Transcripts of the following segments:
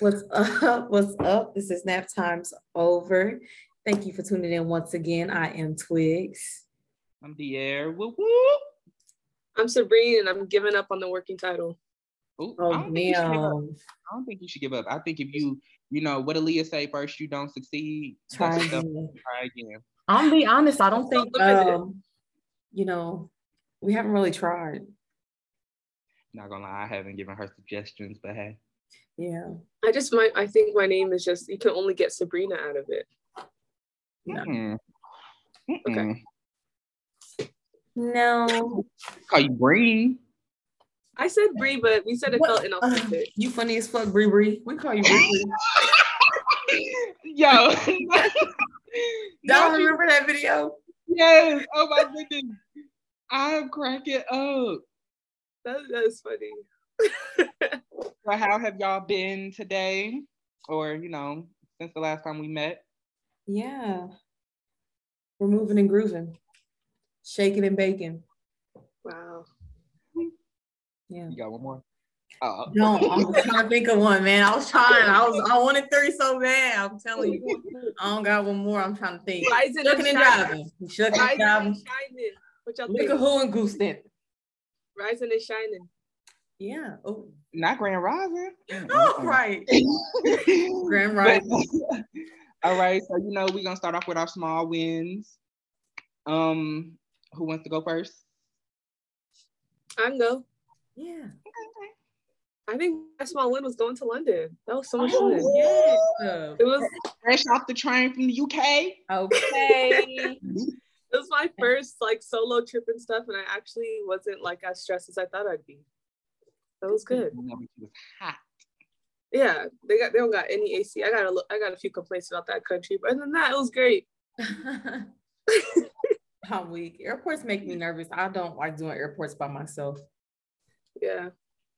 What's up? What's up? This is nap times over. Thank you for tuning in once again. I am Twigs. I'm the air. Woo woo. I'm Sabrine, and I'm giving up on the working title. Ooh, Oh, I don't think you should give up. man. I don't think you should give up. I think if you, you know, what Aaliyah say, first you don't succeed, Try again. try again. I'm be honest. I don't think, Look at it. um, you know, we haven't really tried. Not gonna lie, I haven't given her suggestions, but hey. Yeah. I just might. I think my name is just. You can only get Sabrina out of it. No. Mm-mm. Okay. No. Call you Breen. I said Bree, but we said it What? felt inauthentic. Uh, you funny as fuck, Bree Bree. We call you Bree Bree. Yo. Y'all Not remember that video? Yes. Oh my goodness. I'm cracking up. that, that is funny. So how have y'all been today? Or, you know, since the last time we met? Yeah. We're moving and grooving, shaking and baking. wow. Yeah. You got one more? Oh. No, I was trying to think of one, man. I was trying. I was. I wanted three so bad. I'm telling you. I don't got one more. I'm trying to think. Rising Shucking and and shining. driving. Shucking Rising and driving. shining. What y'all Look think? at who and Goose then. Rising and shining. Yeah. Oh. Not Grand Rising. Oh, right. Grand But- Rising. all right, so you know we're gonna start off with our small wins. Um, who wants to go first? I can go. Yeah. I think my small win was going to London. That was so much Oh, fun. yes. It was Fresh off the train from the UK. Okay. it was my first like solo trip and stuff, and I actually wasn't like as stressed as I thought I'd be. That was good. It was hot. Yeah, they got they don't got any AC. I got a lo- I got a few complaints about that country, but other than that, it was great. I'm weak. Airports make me nervous. I don't like doing airports by myself. Yeah,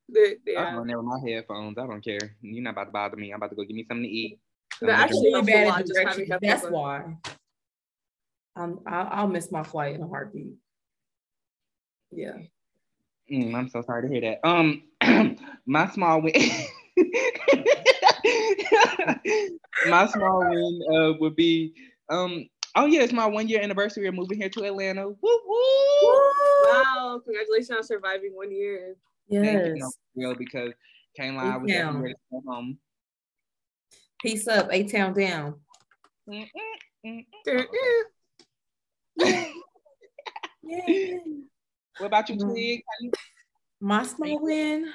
they, they, I'm yeah. going with my headphones. I don't care. You're not about to bother me. I'm about to go get me something to eat. They're actually looking- helpful Really bad at just having directions. That's on. why. Um, I'll, I'll miss my flight in a heartbeat. Yeah. Mm, I'm so sorry to hear that. Um, my small win. my small win uh, would be um. Oh yeah, it's my one year anniversary of moving here to Atlanta. Woo woo! Wow, congratulations on surviving one year. Thank Yes. you, no, real because can't lie, I was Big definitely town. ready to go home. Peace up, A Town down. Mm, mm, mm, Eh, mm. eh. Yeah. What about you, Mm. Twig? How you- My small win.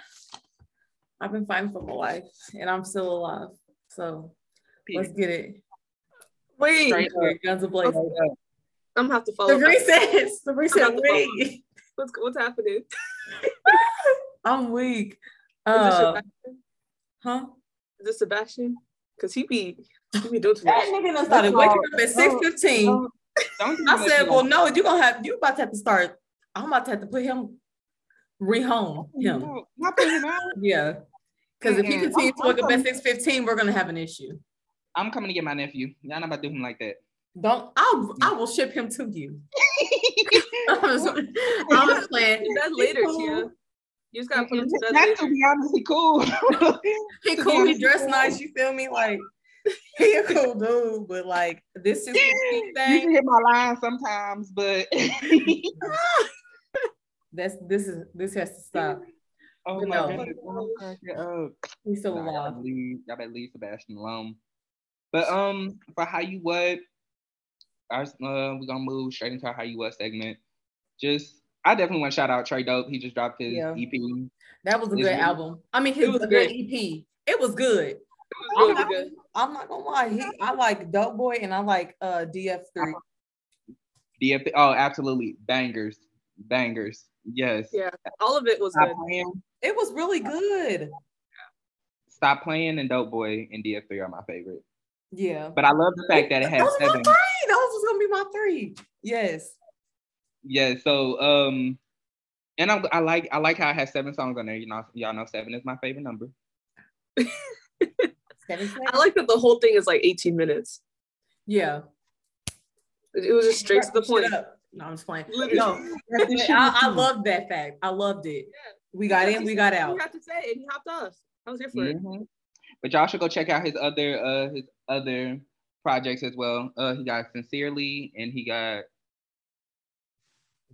I've been fighting for my life, and I'm still alive. So let's get it. Wait, Straight. Guns a blazing. Straight. I'm gonna have to follow. The up. said, Sabrina said, I'm about to follow wait, What's what's happening? I'm weak. Is this Uh, Sebastian? huh? Is this Sebastian? Cause he be he be doing too That nigga done started waking up at 6:15. Don't, don't I said, well, no, you gonna have you about to have to start. I'm about to have to put him rehome him. Not putting him out. Yeah. Because if he continues to I'm- wake up at 6:15, we're gonna have an issue. I'm coming to get my nephew. Y'all not about to do him like that. Don't I'll I mm. will ship him to you. I'm just, I'm playing. Do that later, He cool. Tia. You just gotta put him to bed Not to be honest, he cool. He cool, he dressed nice, you feel me? Like he a cool dude, but like this is you can hit my line sometimes, but That's this is this has to stop. oh But my no. goodness, I'm. He's still Nah, y'all better leave, y'all better leave Sebastian alone. But um, for how you what, our, uh, we're gonna move straight into our how you what segment. Just, I definitely want to shout out Trey Dope. He just dropped his Yeah. EP. That was a It's good really- album. I mean, his It was a good great. EP. It was good. It I'm was not, good. I'm not gonna lie. He, I like Dope Boy and I like uh DF3. DF, oh, absolutely, bangers, bangers. Yes. Yeah, all of it was Stop good. playing, It was really good. stop playing, and Dope Boy and DF3 are my favorite. Yeah. But I love the fact that it has Those are my seven. three. Those was gonna be my three. Yes. Yeah. So um, and I, I like I like how it has seven songs on there. You know, y'all know seven is my favorite number. Seven seconds? I like that the whole thing is like 18 minutes. Yeah. It it was just straight to the Shut point. up. No, I'm just playing. Literally. No, That's the shit I, I with loved that fact. I loved it. We got That's in, we got out. You have to say, and he hopped off. I was here for it. Mhm. but y'all should go check out his other uh his other projects as well. Uh, he got sincerely, and he got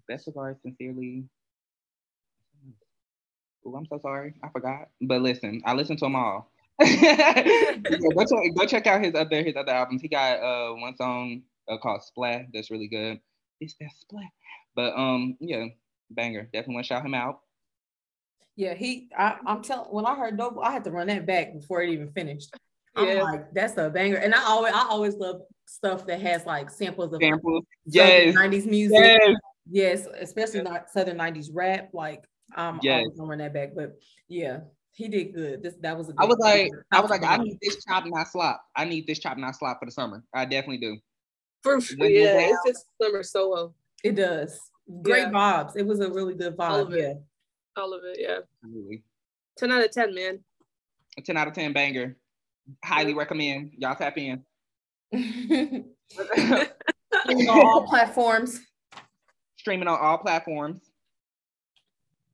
best of art sincerely. Oh, I'm so sorry, I forgot. But listen, I listened to them all. yeah, go, check, go check out his other his other albums. He got uh one song uh, called Splat that's really good. It's that Splat. But um yeah, banger. Definitely want to shout him out. Yeah, he. I, am telling. When I heard Dope, I had to run that back before it even finished. I'm yeah. like, that's a banger. And I always, I always love stuff that has like samples of samples. Yes. 90s music. Yes. yes, especially not Southern 90s rap. Like, I'm yes. always gonna run that back. But yeah, he did good. This that was a. I was like, I was like, I need this chop not slop. I need this chop not slop for the summer. I definitely do. For sure, yeah, it fits summer so well. It does. Great yeah. vibes. It was a really good vibe. All of it. Yeah. All of it. Yeah. Really. Ten out of ten, man. A ten out of ten banger. Highly recommend. Y'all tap in. Streaming on all platforms. Streaming on all platforms.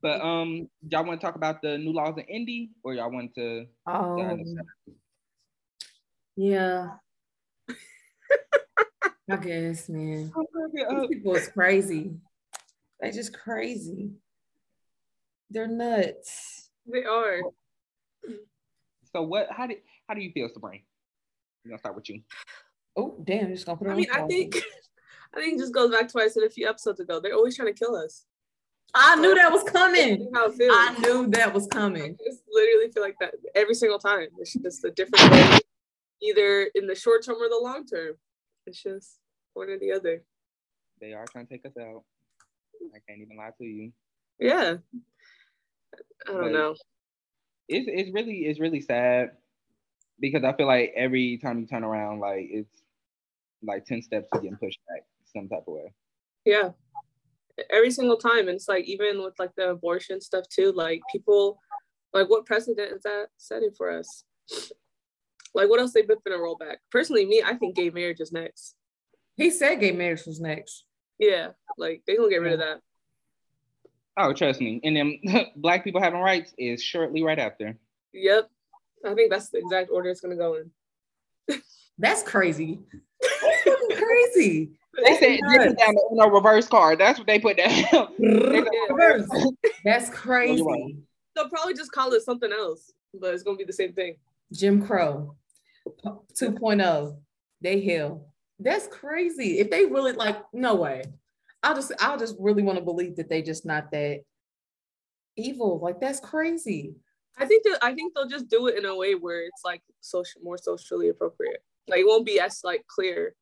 But um, y'all want to talk about the new laws in Indy, or y'all want to? Um, yeah. I guess, man. These people is crazy. They just crazy. They're nuts. They are. So what? How did? How do you feel, Sabrina? We're gonna start with you. Oh damn! Just gonna put it. I mean, I think, I think it just goes back to what I said a few episodes ago. They're always trying to kill us. I knew that was coming. I knew that was coming. I just literally feel like that every single time. It's just a different way, either in the short term or the long term. It's just one or the other. They are trying to take us out. I can't even lie to you. Yeah. I don't but know. It's it's really it's really sad because I feel like every time you turn around, like it's like 10 steps to getting pushed back some type of way. Yeah. Every single time. And it's like even with like the abortion stuff too, like people like what precedent is that setting for us? Like what else they've been gonna roll back? Personally, me, I think gay marriage is next. He said gay marriage was next. Yeah, like they gonna get rid of that. Oh, trust me. And then black people having rights is shortly right after. Yep. I think that's the exact order it's gonna go in. that's crazy. That's crazy. They said they put down the Uno reverse card. That's what they put down. reverse. that's crazy. They'll probably just call it something else, but it's gonna be the same thing. Jim Crow 2.0. They heal. That's crazy. If they really like, no way. I'll just I'll just really want to believe that they just not that evil. Like that's crazy. I think that I think they'll just do it in a way where it's like social more socially appropriate. Like it won't be as like clear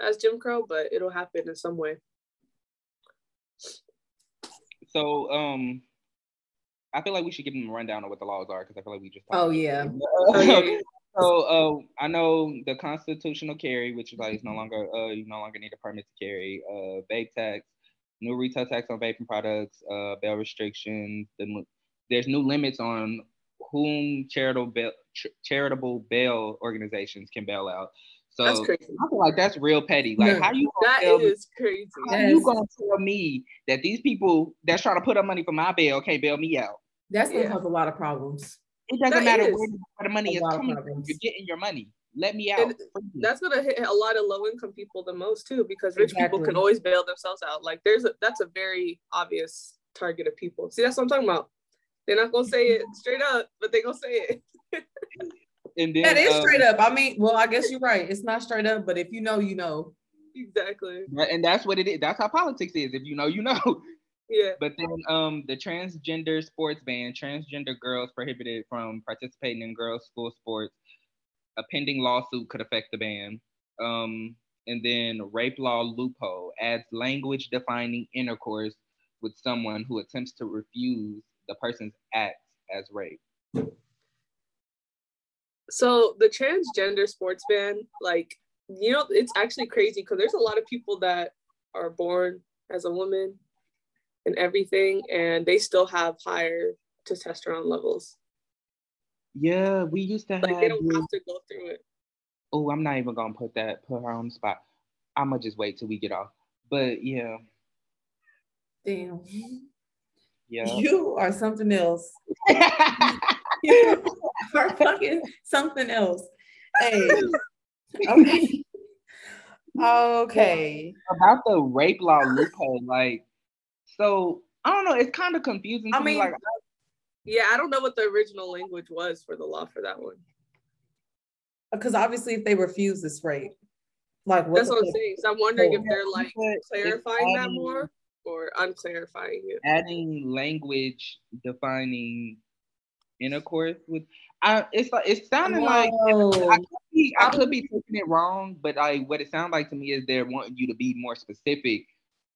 as Jim Crow, but it'll happen in some way. So um I feel like we should give them a rundown of what the laws are because I feel like we just oh yeah. So uh, I know the constitutional carry, which is like it's no longer uh you no longer need a permit to carry, uh vape tax, new retail tax on vaping products, uh bail restrictions, the there's new limits on whom charitable bail, ch- charitable bail organizations can bail out. So that's crazy. I feel like that's real petty. Like, how you that is me, crazy. How yes. you gonna tell me that these people that's trying to put up money for my bail can't bail me out? That's gonna yeah. cause a lot of problems. It doesn't that matter is. where the money is coming from. You're getting your money. Let me out. And that's gonna hit a lot of low income people the most too, because rich exactly. people can always bail themselves out. Like there's a that's a very obvious target of people. See, that's what I'm talking about. They're not gonna say it straight up, but they gonna say it. and then that is um, straight up. I mean, well, I guess you're right. It's not straight up, but if you know, you know. Exactly. And that's what it is. That's how politics is. If you know, you know. Yeah. But then um the transgender sports ban, transgender girls prohibited from participating in girls' school sports. A pending lawsuit could affect the ban. Um, and then rape law loophole adds language defining intercourse with someone who attempts to refuse the person's act as rape. So the transgender sports ban, like, you know, it's actually crazy because there's a lot of people that are born as a woman and everything, and they still have higher testosterone levels. Yeah, we used to like have. They don't have to go through it. Oh, I'm not even gonna put that put her on the spot. I'm gonna just wait till we get off. But yeah. Damn. Yeah. You are something else. or fucking something else. Hey. Okay. Okay. About the rape law loophole, like, so I don't know. It's kind of confusing. I mean, me. like, yeah, I don't know what the original language was for the law for that one. Uh, because obviously, if they refuse this rape, like what that's what I'm saying. So I'm wondering if they're like clarifying that more or unclarifying it. Adding language defining intercourse with I it's like it sounded like I could, be, I could be taking it wrong, but like what it sounded like to me is they're wanting you to be more specific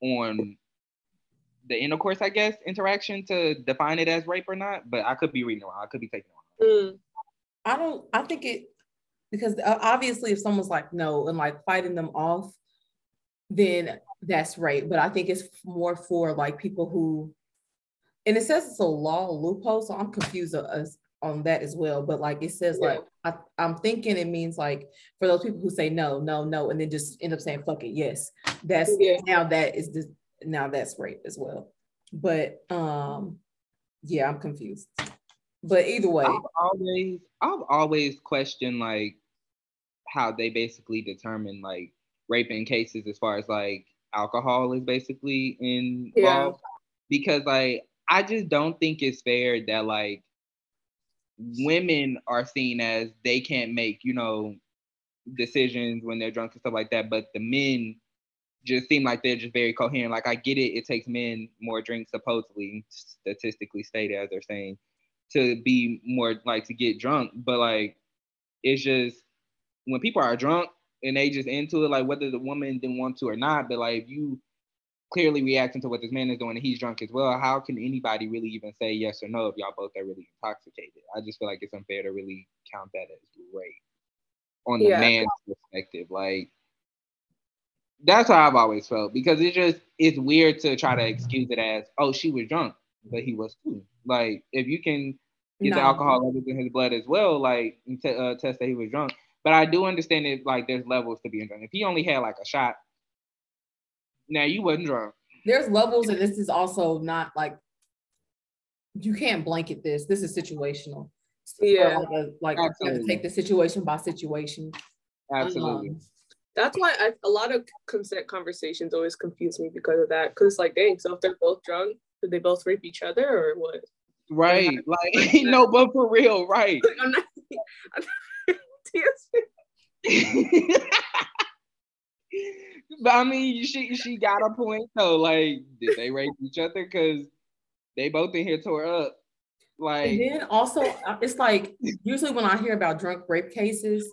on the intercourse, I guess, interaction to define it as rape or not. But I could be reading wrong. I could be taking it wrong. Mm. I don't. I think it because uh, obviously if someone's like no and like fighting them off, then that's rape. But I think it's more for like people who, and it says it's a law loophole, so I'm confused as on that as well. But like it says, yeah. like I, I'm thinking it means like for those people who say no, no, no, and then just end up saying fuck it, yes. That's yeah. now that is just now that's rape as well. But um, yeah, I'm confused. But either way, I've always I've always questioned like how they basically determine like raping cases as far as like alcohol is basically involved yeah. because like I just don't think it's fair that like women are seen as they can't make, you know, decisions when they're drunk and stuff like that, but the men just seem like they're just very coherent. Like I get it, it takes men more drinks supposedly, statistically stated as they're saying, to be more like to get drunk. But like it's just when people are drunk and they just into it, like whether the woman didn't want to or not, but like if you clearly reacting to what this man is doing and he's drunk as well, how can anybody really even say yes or no if y'all both are really intoxicated? I just feel like it's unfair to really count that as rape on the yeah. man's perspective. Like that's how I've always felt because it's just it's weird to try to excuse it as oh she was drunk, but he was too. Like if you can get no. the alcohol levels in his blood as well, like t- uh, test that he was drunk. But I do understand it like there's levels to being drunk. If he only had like a shot, now you wasn't drunk. There's levels, and this is also not like you can't blanket this. This is situational. Yeah, like, a, like take the situation by situation. Absolutely. Um, that's why I, a lot of consent conversations always confuse me because of that. Because like, dang, so if they're both drunk, did they both rape each other or what? Right, like no, but for real, right? I'm not, I'm not but I mean, she she got a point though. Like, did they rape each other? Because they both in here tore up. Like, and then also, uh, it's like usually when I hear about drunk rape cases,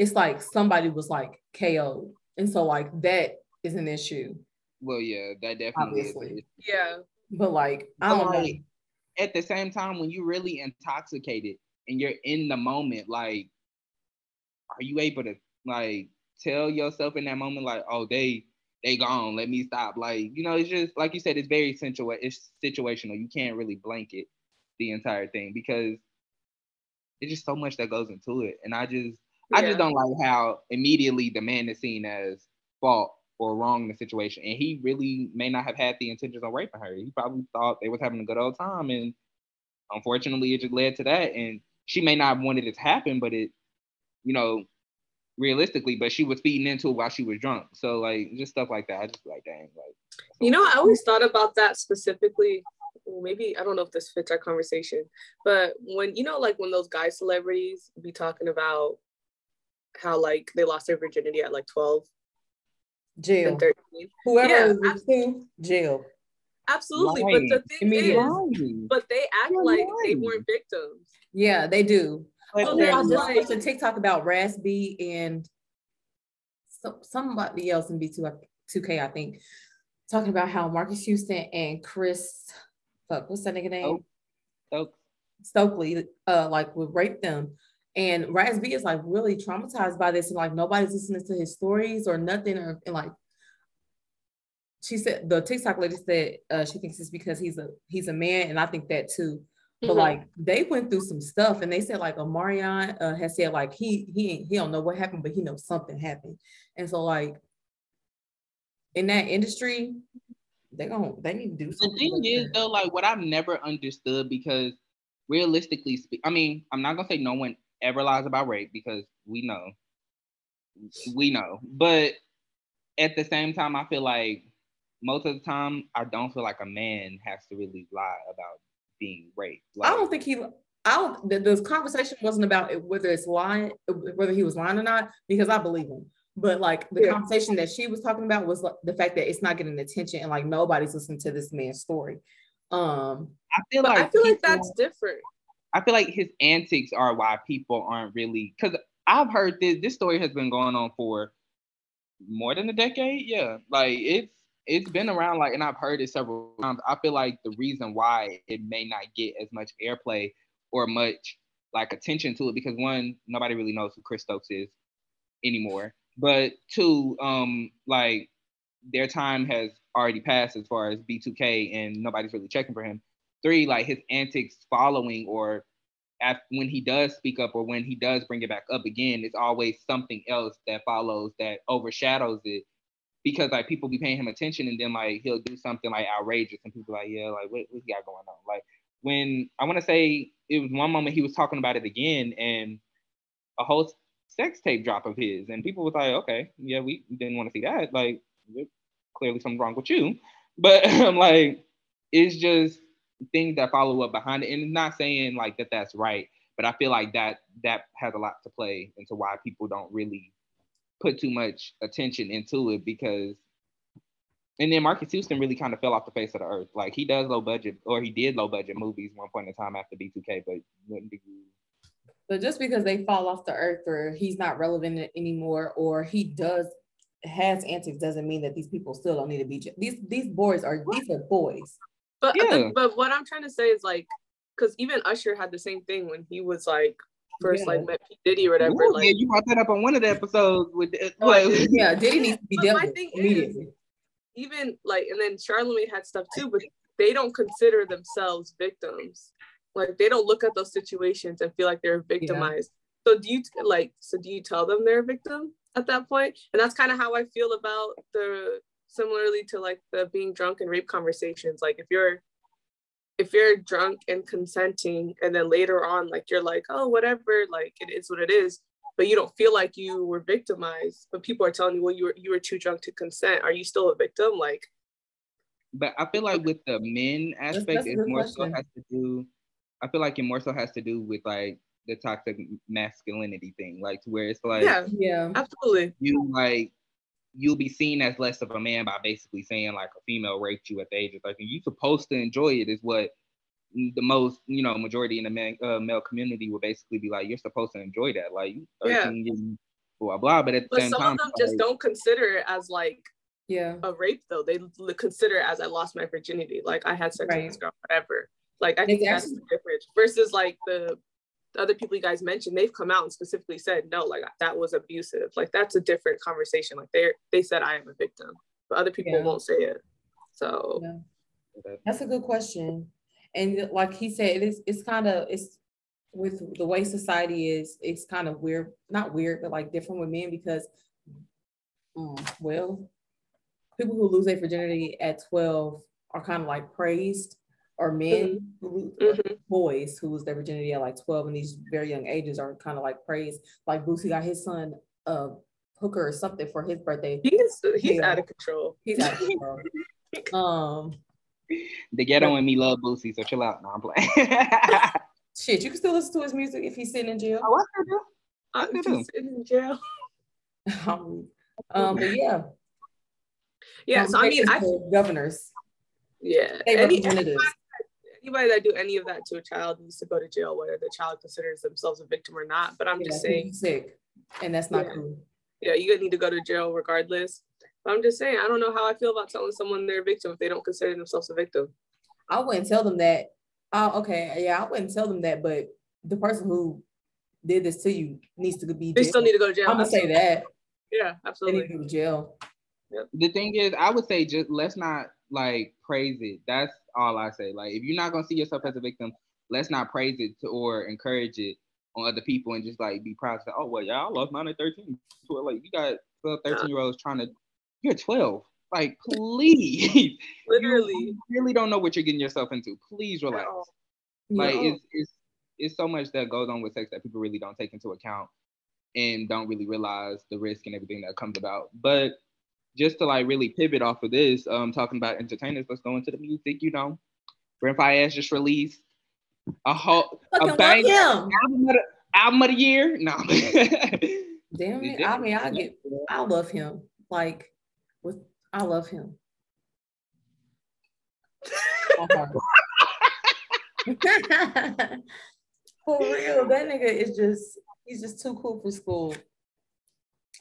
it's like somebody was like KO, and so like that is an issue. Well, yeah, that definitely Obviously. is. Yeah, but like I don't but, like, know. At the same time, when you're really intoxicated and you're in the moment, like, are you able to like tell yourself in that moment, like, oh, they they gone, let me stop. Like, you know, it's just like you said, it's very situa- it's situational. You can't really blanket the entire thing because it's just so much that goes into it. And I just yeah. I just don't like how immediately the man is seen as fault or wrong in the situation. And he really may not have had the intentions of raping her. He probably thought they was having a good old time. And unfortunately it just led to that. And she may not have wanted it to happen, but it, you know, realistically, but she was feeding into it while she was drunk. So like just stuff like that. I just like dang, like you know, I always thought about that specifically. Maybe I don't know if this fits our conversation, but when you know, like when those guy celebrities be talking about how like they lost their virginity at like 12 jail 13 whoever yeah, was jail absolutely lying. but the thing is lying. but they act You're like lying. they weren't victims yeah they do oh, I just like, watched a TikTok about Raz B and somebody else in B2 2K, I think, talking about how Marques Houston and Chris, fuck, what's that nigga name? Stokely. Stokely, uh, like would rape them. And Raz B is like really traumatized by this, and like nobody's listening to his stories or nothing, or and like she said the TikTok lady said uh, she thinks it's because he's a he's a man, and I think that too. But mm-hmm. like they went through some stuff, and they said like Omarion uh, has said like he he he don't know what happened, but he knows something happened, and so like in that industry, they going they need to do something. The thing is though, like what I've never understood because realistically speak, I mean, I'm not gonna say no one ever lies about rape because we know, we know. But at the same time, I feel like most of the time, I don't feel like a man has to really lie about being raped. Like, I don't think he. I don't. The, the conversation wasn't about whether it's lying, whether he was lying or not, because I believe him. But like the yeah. conversation that she was talking about was like, the fact that it's not getting attention and like nobody's listening to this man's story. Um, I feel like I feel like that's different. I feel like his antics are why people aren't really because I've heard this. This story has been going on for more than a decade. Yeah, like it's it's been around like, and I've heard it several times. I feel like the reason why it may not get as much airplay or much like attention to it because one, nobody really knows who Chris Stokes is anymore. But two, um, like their time has already passed as far as B2K and nobody's really checking for him. Three, like his antics following or when he does speak up or when he does bring it back up again, it's always something else that follows that overshadows it because like people be paying him attention and then like he'll do something like outrageous and people like, yeah, like what, what's got going on? Like when I want to say it was one moment he was talking about it again and a whole sex tape drop of his and people was like, okay, yeah, we didn't want to see that. Like clearly something wrong with you. But I'm like, it's just things that follow up behind it. And it's not saying like that that's right, but I feel like that that has a lot to play into why people don't really put too much attention into it because and then Marques Houston really kind of fell off the face of the earth. Like he does low budget, or he did low budget movies one point in time after B2K, but wouldn't be. But just because they fall off the earth, or he's not relevant anymore, or he does has antics, doesn't mean that these people still don't need to be. These these boys are these are boys. But yeah. but what I'm trying to say is like, because even Usher had the same thing when he was like first yeah. like met P Diddy or whatever. Ooh, like yeah, you brought that up on one of the episodes with. Uh, yeah, Diddy needs to be dealt with immediately. Is, even like, and then Charlamagne had stuff too, but they don't consider themselves victims. Like they don't look at those situations and feel like they're victimized. Yeah. So do you like? So do you tell them they're a victim at that point? And that's kind of how I feel about the similarly to like the being drunk and rape conversations. Like if you're if you're drunk and consenting and then later on like you're like oh whatever like it is what it is but you don't feel like you were victimized but people are telling you well you were you were too drunk to consent are you still a victim like but i feel like with the men aspect it more question. so has to do i feel like it more so has to do with like the toxic masculinity thing like to where it's like yeah yeah absolutely you like you'll be seen as less of a man by basically saying like a female raped you at the age of 13. You're supposed to enjoy it, is what the most, you know, majority in the male, uh, male community would basically be like, you're supposed to enjoy that. Like, 13 yeah. blah, blah. But at the but same some time, of them just don't consider it as like, yeah, a rape though. They consider it as I lost my virginity. Like I had sex right. with this girl, whatever. Like I think that's the difference versus like the the other people you guys mentioned, they've come out and specifically said, no, like that was abusive. Like that's a different conversation. Like they they said I am a victim, but other people yeah. won't say it. So yeah. that's a good question. And like he said, it is it's kind of it's with the way society is, it's kind of weird, not weird, but like different with men because um, well, people who lose their virginity at 12 are kind of like praised or men mm-hmm. mm-hmm. boys who lose their virginity at like 12 and these very young ages are kind of like praised. Like Boosie got his son a hooker or something for his birthday. He's he's yeah. out of control. He's out of control. um the ghetto and me love Boosie, so chill out. No, I'm playing. Shit, you can still listen to his music if he's sitting in jail. Oh, what do? I do. Sitting in jail. um, um, but yeah. Yeah, um, so I mean, I governors. Yeah, Any, anybody that do any of that to a child needs to go to jail, whether the child considers themselves a victim or not. But I'm yeah, just saying, sick, and that's not yeah. cool. Yeah, you need to go to jail regardless. But I'm just saying, I don't know how I feel about telling someone they're a victim if they don't consider themselves a victim. I wouldn't tell them that. Oh, okay, yeah, I wouldn't tell them that, but the person who did this to you needs to be. They still need to go to jail. I'm gonna say that. Yeah, absolutely. They need to go to jail. Yep. The thing is, I would say just let's not like praise it. That's all I say. Like, if you're not gonna see yourself as a victim, let's not praise it to, or encourage it on other people and just like be proud. Say, oh well, yeah, I lost mine at 13. So, like, you got 12, 13 year olds trying to. You're 12. Like, please. Literally. You really don't know what you're getting yourself into. Please relax. No. Like, no. it's, it's it's so much that goes on with sex that people really don't take into account and don't really realize the risk and everything that comes about. But just to like really pivot off of this, um, talking about entertainers, let's go into the music. You know, Brent Faiyaz just released a whole a bang album of, the, album of the year. No, damn it. I mean, I get, I love him. Like, with, I love him. For real, that nigga is just he's just too cool for school.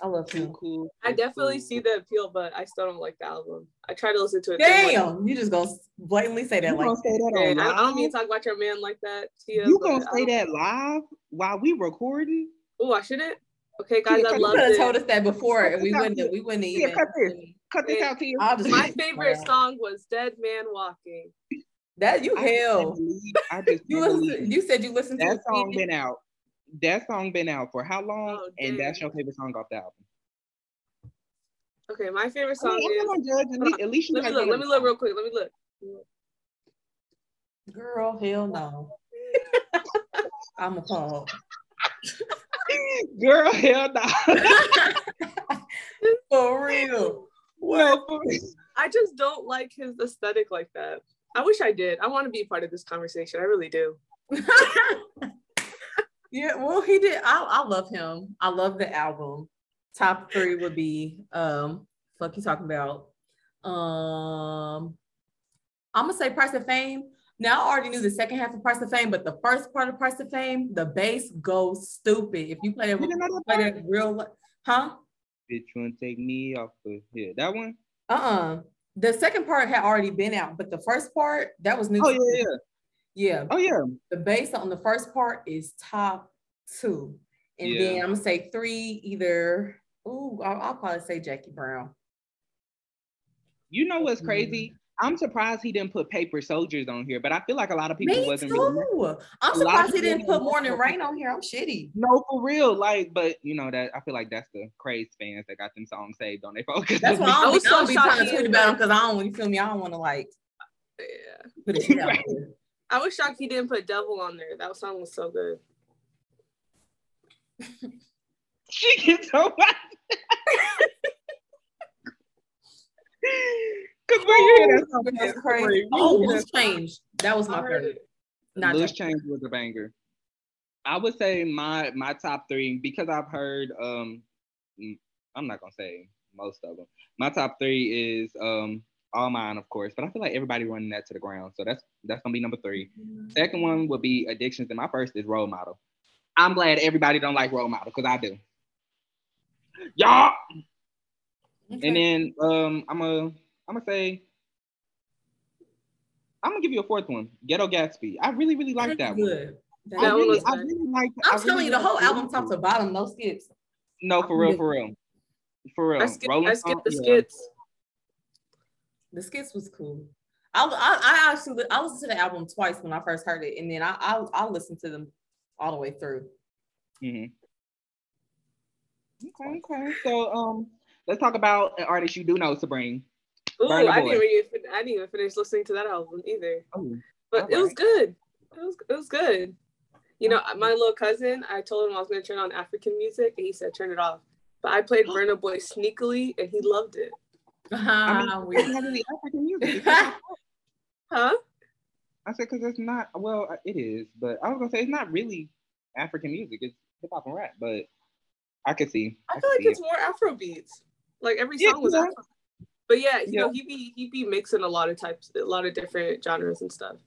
I love him. Cool. I definitely see the appeal, but I still don't like the album. I try to listen to it. Damn, you just gonna blatantly say that you like say that I, I don't mean to talk about your man like that. Tia, you gonna say that live while we recording? Oh, I shouldn't. Okay, guys, I love it. You have told us that before, and we wouldn't. We wouldn't even. cut this. Cut this out, Tia. My favorite song was "Dead Man Walking." That you hell. I just you, listen, you said you listened to that song been out. That song been out for how long? Oh, and that's your favorite song off the album. Okay, my favorite song I mean, is. Judge, at, least, at least let me look. Let me look real quick. Let me look. Girl, hell no. I'm appalled. Girl, hell no. for real. Well, I just don't like his aesthetic like that. I wish I did. I want to be part of this conversation. I really do. yeah, well, he did. I, I love him. I love the album. Top three would be um, fuck you talking about. Um, I'm gonna say Price of Fame. Now I already knew the second half of Price of Fame, but the first part of Price of Fame, the bass goes stupid. If you play it, play that real, huh? Bitch, you wanna take me off of here. That one? Uh-uh the second part had already been out, but the first part that was new. Oh yeah, yeah. Yeah. Oh yeah. The bass on the first part is top two, and yeah. then I'm gonna say three. Either ooh, I'll, I'll, probably say Jackie Brown. You know what's mm-hmm. crazy? I'm surprised he didn't put Paper Soldiers on here, but I feel like a lot of people Me wasn't. Too. Really, I'm surprised he didn't put Morning Rain on here. I'm shitty. No, for real. Like, but you know that I feel like that's the crazy fans that got them songs saved on their phone. That's why I was so be oh, trying to tweet about them because I don't. You feel me? I don't want to like. Yeah. Put it right. I was shocked he didn't put Devil on there. That song was so good. she gets so much. Cause where you hear that song, that's crazy. Oh, Loose Change. That was my favorite. Not Loose Change was a banger. I would say my my top three because I've heard um I'm not gonna say most of them. My top three is um all mine, of course, but I feel like everybody running that to the ground. So that's that's gonna be number 3 mm-hmm. Second one would be addictions, and my first is role model. I'm glad everybody don't like role model because I do. Y'all. Okay. And then um I'm a I'm gonna say I'm gonna give you a fourth one, Ghetto Gatsby. I really, really like that good. one. That I really, I really like. I'm telling really you, the whole album top to bottom, no skips. No, for real, for real, for real. I skip, I skip the skits. The skits was cool. I, I, I actually I listened to the album twice when I first heard it, and then I I, I listened to them all the way through. Mm-hmm. Okay, okay. So um, let's talk about an artist you do know, Sabrina. Ooh, I didn't, even, I didn't even finish listening to that album either. Oh, but right. it was good. It was it was good. You know, my little cousin, I told him I was gonna turn on African music, and he said turn it off. But I played Burna Boy sneakily, and he loved it. Uh-huh. I mean, it's not really African music. huh? I said because it's not. Well, it is, but I was gonna say it's not really African music. It's hip hop and rap, but I could see. I, I feel like it's it. more Afro beats. Like every song yeah, was Afro. But yeah, you yeah. know, he be he be mixing a lot of types, a lot of different genres and stuff.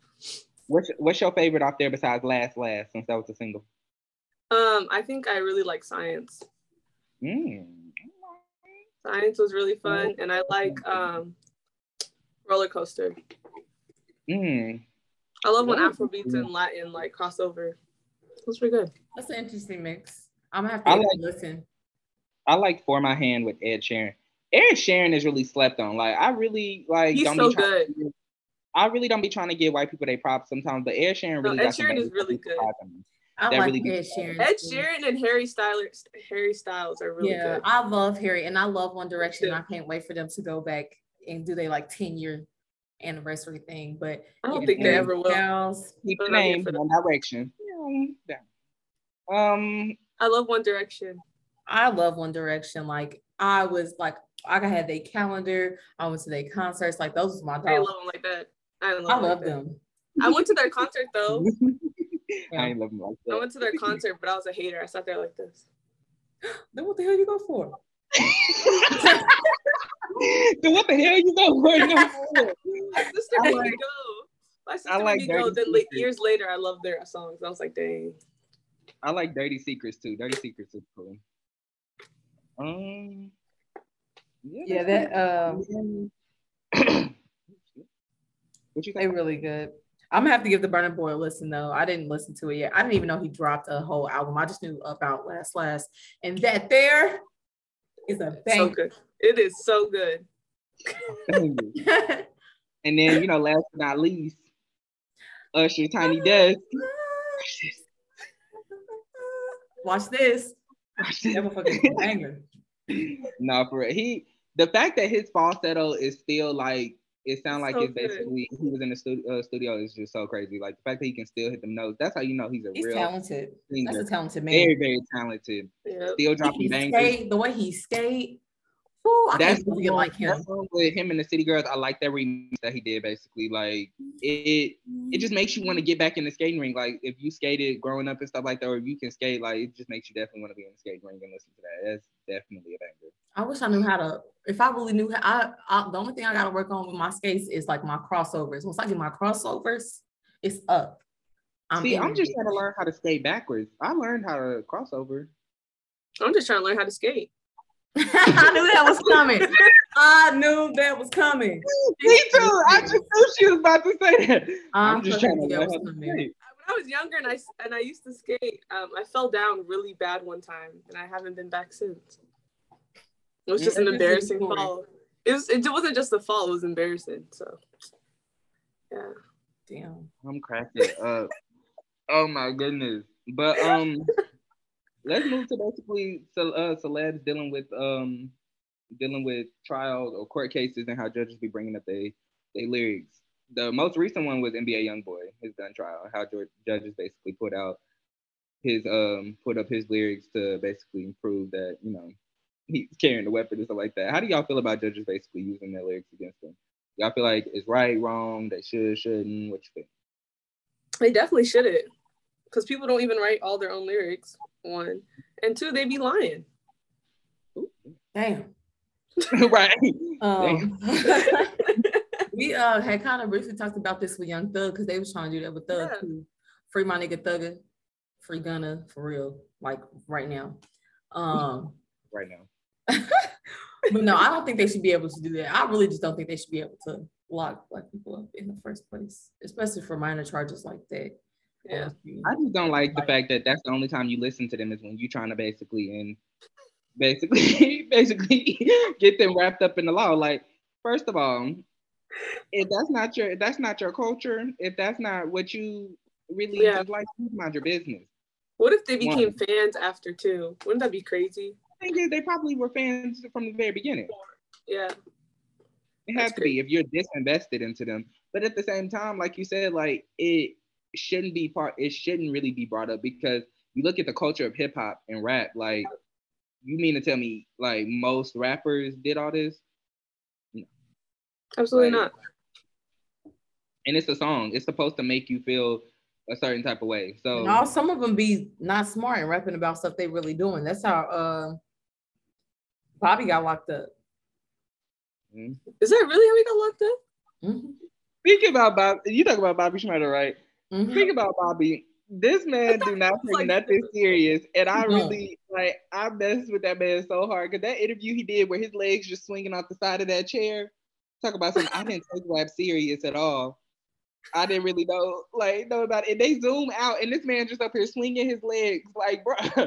What's what's your favorite out there besides Last Last since that was a single? Um, I think I really like Science. Mm. Science was really fun, and I like um, Roller Coaster. Mm. I love when Afrobeats and Latin like crossover. It's pretty good. That's an interesting mix. I'm gonna have to I like, listen. I like For My Hand with Ed Sheeran. Ed Sheeran is really slept on. Like I really like. He's so good. To, I really don't be trying to give white people their props sometimes, but Ed Sheeran really. No, Ed Sheeran is really good. I like really Ed Sheeran. Ed Sheeran and Harry Styles. Harry Styles are really yeah, good. I love Harry, and I love One Direction. I can't wait for them to go back and do they like ten year anniversary thing. But I don't think they ever will. Keep the name One Direction. down, down. Um, I love One Direction. I love One Direction. Like I was like, I had their calendar. I went to their concerts. Like those was my dogs. I love them like that. I love, I love like them. I went to their concert though. I ain't love them like that. I went to their concert, but I was a hater. I sat there like this. then what the hell you go for? then what the hell you go for? My sister made me go. My sister like made me go. Then like, years later, I loved their songs. I was like, dang. I like Dirty Secrets too. Dirty Secrets is cool. Um. Yeah, that um, what you they really good. I'm gonna have to give the Burna Boy a listen though. I didn't listen to it yet. I didn't even know he dropped a whole album. I just knew about Last Last, and that there is a So good. It is so good. And then you know, last but not least, Usher Tiny ah. Desk. Watch this. That motherfucker's a banger. no, for real. he the fact that his falsetto is still like it sounds like So it's good. basically he was in the studio, uh, studio is just so crazy. Like the fact that he can still hit them notes, that's how you know he's a He's real talented. That's a talented man. Very, very talented. Yeah. Still dropping bangers. skate, the way he skate. Ooh, I That's can't believe like him. that's with him and the City Girls. I like that remix that he did. Basically, like it, it just makes you want to get back in the skating ring. Like if you skated growing up and stuff like that, or if you can skate, like it just makes you definitely want to be in the skating ring and listen to that. That's definitely a banger. I wish I knew how to. If I really knew how, I, I the only thing I got to work on with my skates is like my crossovers. Once I get my crossovers, it's up. I'm See, I'm it. just trying to learn how to skate backwards. I learned how to crossover. I'm just trying to learn how to skate. I knew that was coming. I knew that was coming. Me too. I just knew she was about to say that. I'm, I'm just trying to that was coming. When I was younger and I and I used to skate, um, I fell down really bad one time, and I haven't been back since. It was Yeah, just an that's a good embarrassing fall. It was. It wasn't just a fall. It was embarrassing. So, yeah. Damn. I'm cracking up. Oh my goodness. But um, let's move to basically uh, celebs dealing with um dealing with trials or court cases and how judges be bringing up they they lyrics. The most recent one was NBA YoungBoy, his gun trial. How judges basically put out his um put up his lyrics to basically prove that you know he's carrying the weapon and stuff like that. How do y'all feel about judges basically using their lyrics against them? Y'all feel like it's right, wrong, they should, shouldn't? What you think? They definitely shouldn't, because people don't even write all their own lyrics. One and two, they be lying. Damn. right. Um, we uh had kind of briefly talked about this with Young Thug because they was trying to do that with Thug Yeah. too. Free my nigga Thugger, free Gunna for real, like right now. Um, Right now. but no, I don't think they should be able to do that. I really just don't think they should be able to lock black people up in the first place, especially for minor charges like that. Yeah. I just don't like the fact that that's the only time you listen to them is when you're trying to basically and basically basically get them wrapped up in the law. Like, first of all, if that's not your if that's not your culture, if that's not what you really Yeah. like, mind your business. What if they became One. fans after too? Wouldn't that be crazy? thing is, they probably were fans from the very beginning. Yeah. It That's has to be if you're disinvested into them. But at the same time, like you said, like it shouldn't be part. It shouldn't really be brought up because you look at the culture of hip hop and rap. Like, you mean to tell me like most rappers did all this? Absolutely Like- not. And it's a song. It's supposed to make you feel a certain type of way. So And all some of them be not smart and rapping about stuff they really doing. That's how uh, Bobby got locked up. Mhm. Is that really how he got locked up? Mhm. speaking about Bob, you talk about Bobby Shmurda, right? Mhm. Speaking about Bobby, this man do not take like- nothing serious, and I really like I messed with that man so hard because that interview he did where his legs just swinging off the side of that chair. Talk about something I didn't take rap serious at all. I didn't really know like know about it. And they zoom out, and this man just up here swinging his legs like, bro,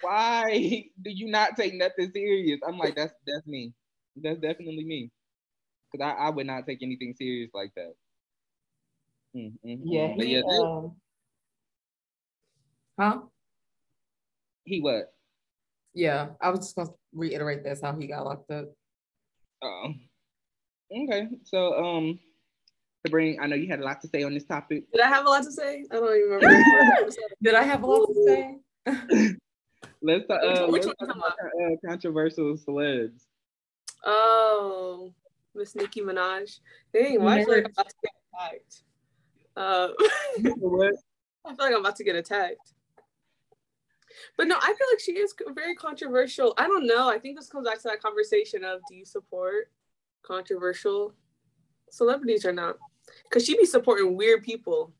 why do you not take nothing serious? I'm like, that's that's me. That's definitely me. Cause I, I would not take anything serious like that. Mm, mm, mm. Yeah, but he, yeah, um, huh? he what? Yeah, I was just gonna reiterate that's how he got locked up. Oh, okay. So um, to bring? I know you had a lot to say on this topic. Did I have a lot to say? I don't even remember. Did I have a lot to say? let's talk, uh, let's talk about uh, controversial celebs. Oh, Miss Nicki Minaj. Dang, why I feel like I'm about to get attacked? Uh. I feel like I'm about to get attacked. But no, I feel like she is very controversial. I don't know. I think this comes back to that conversation of do you support controversial celebrities or not? Because she be supporting weird people.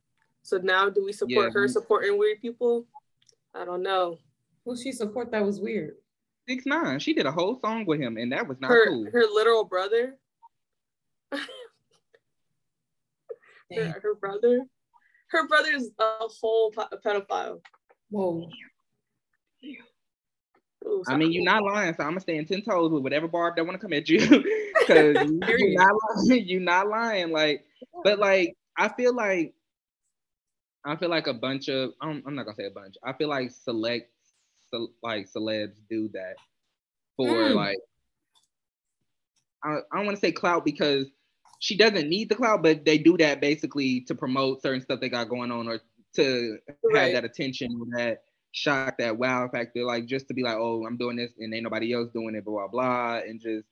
So now do we support yeah. her supporting weird people? I don't know. Who she support that was weird? Six nine. She did a whole song with him, and that was not her, cool. Her literal brother. her, her, brother. Her brother's a whole pedophile. Whoa. Ooh, I mean, you're not lying, so I'm gonna stand ten toes with whatever barb that want to come at you, because you're not lying. You're not lying. Like, but like, I feel like, I feel like a bunch of. I'm, I'm not gonna say a bunch. I feel like select, like celebs do that for mm. like. I, I don't want to say clout because she doesn't need the clout, but they do that basically to promote certain stuff they got going on or to right. have that attention that shock, that wow factor, like just to be like, oh, I'm doing this and ain't nobody else doing it, blah blah blah, and just.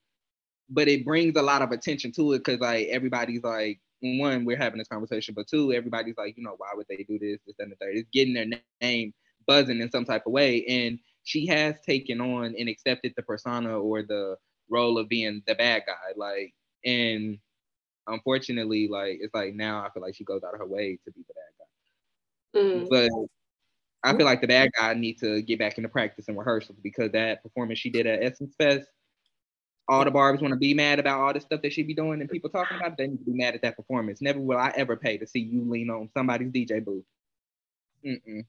But it brings a lot of attention to it because like everybody's like, one, we're having this conversation, but two, everybody's like, you know, why would they do this, this, and the third? It's getting their name buzzing in some type of way, and she has taken on and accepted the persona or the role of being the bad guy, like, and unfortunately, like, it's like now I feel like she goes out of her way to be the bad guy. Mm. But I feel like the bad guy need to get back into practice and rehearsal because that performance she did at Essence Fest, all the barbs want to be mad about all the stuff that she be doing and people talking about it, they need to be mad at that performance. Never will I ever pay to see you lean on somebody's DJ booth. Mm-mm.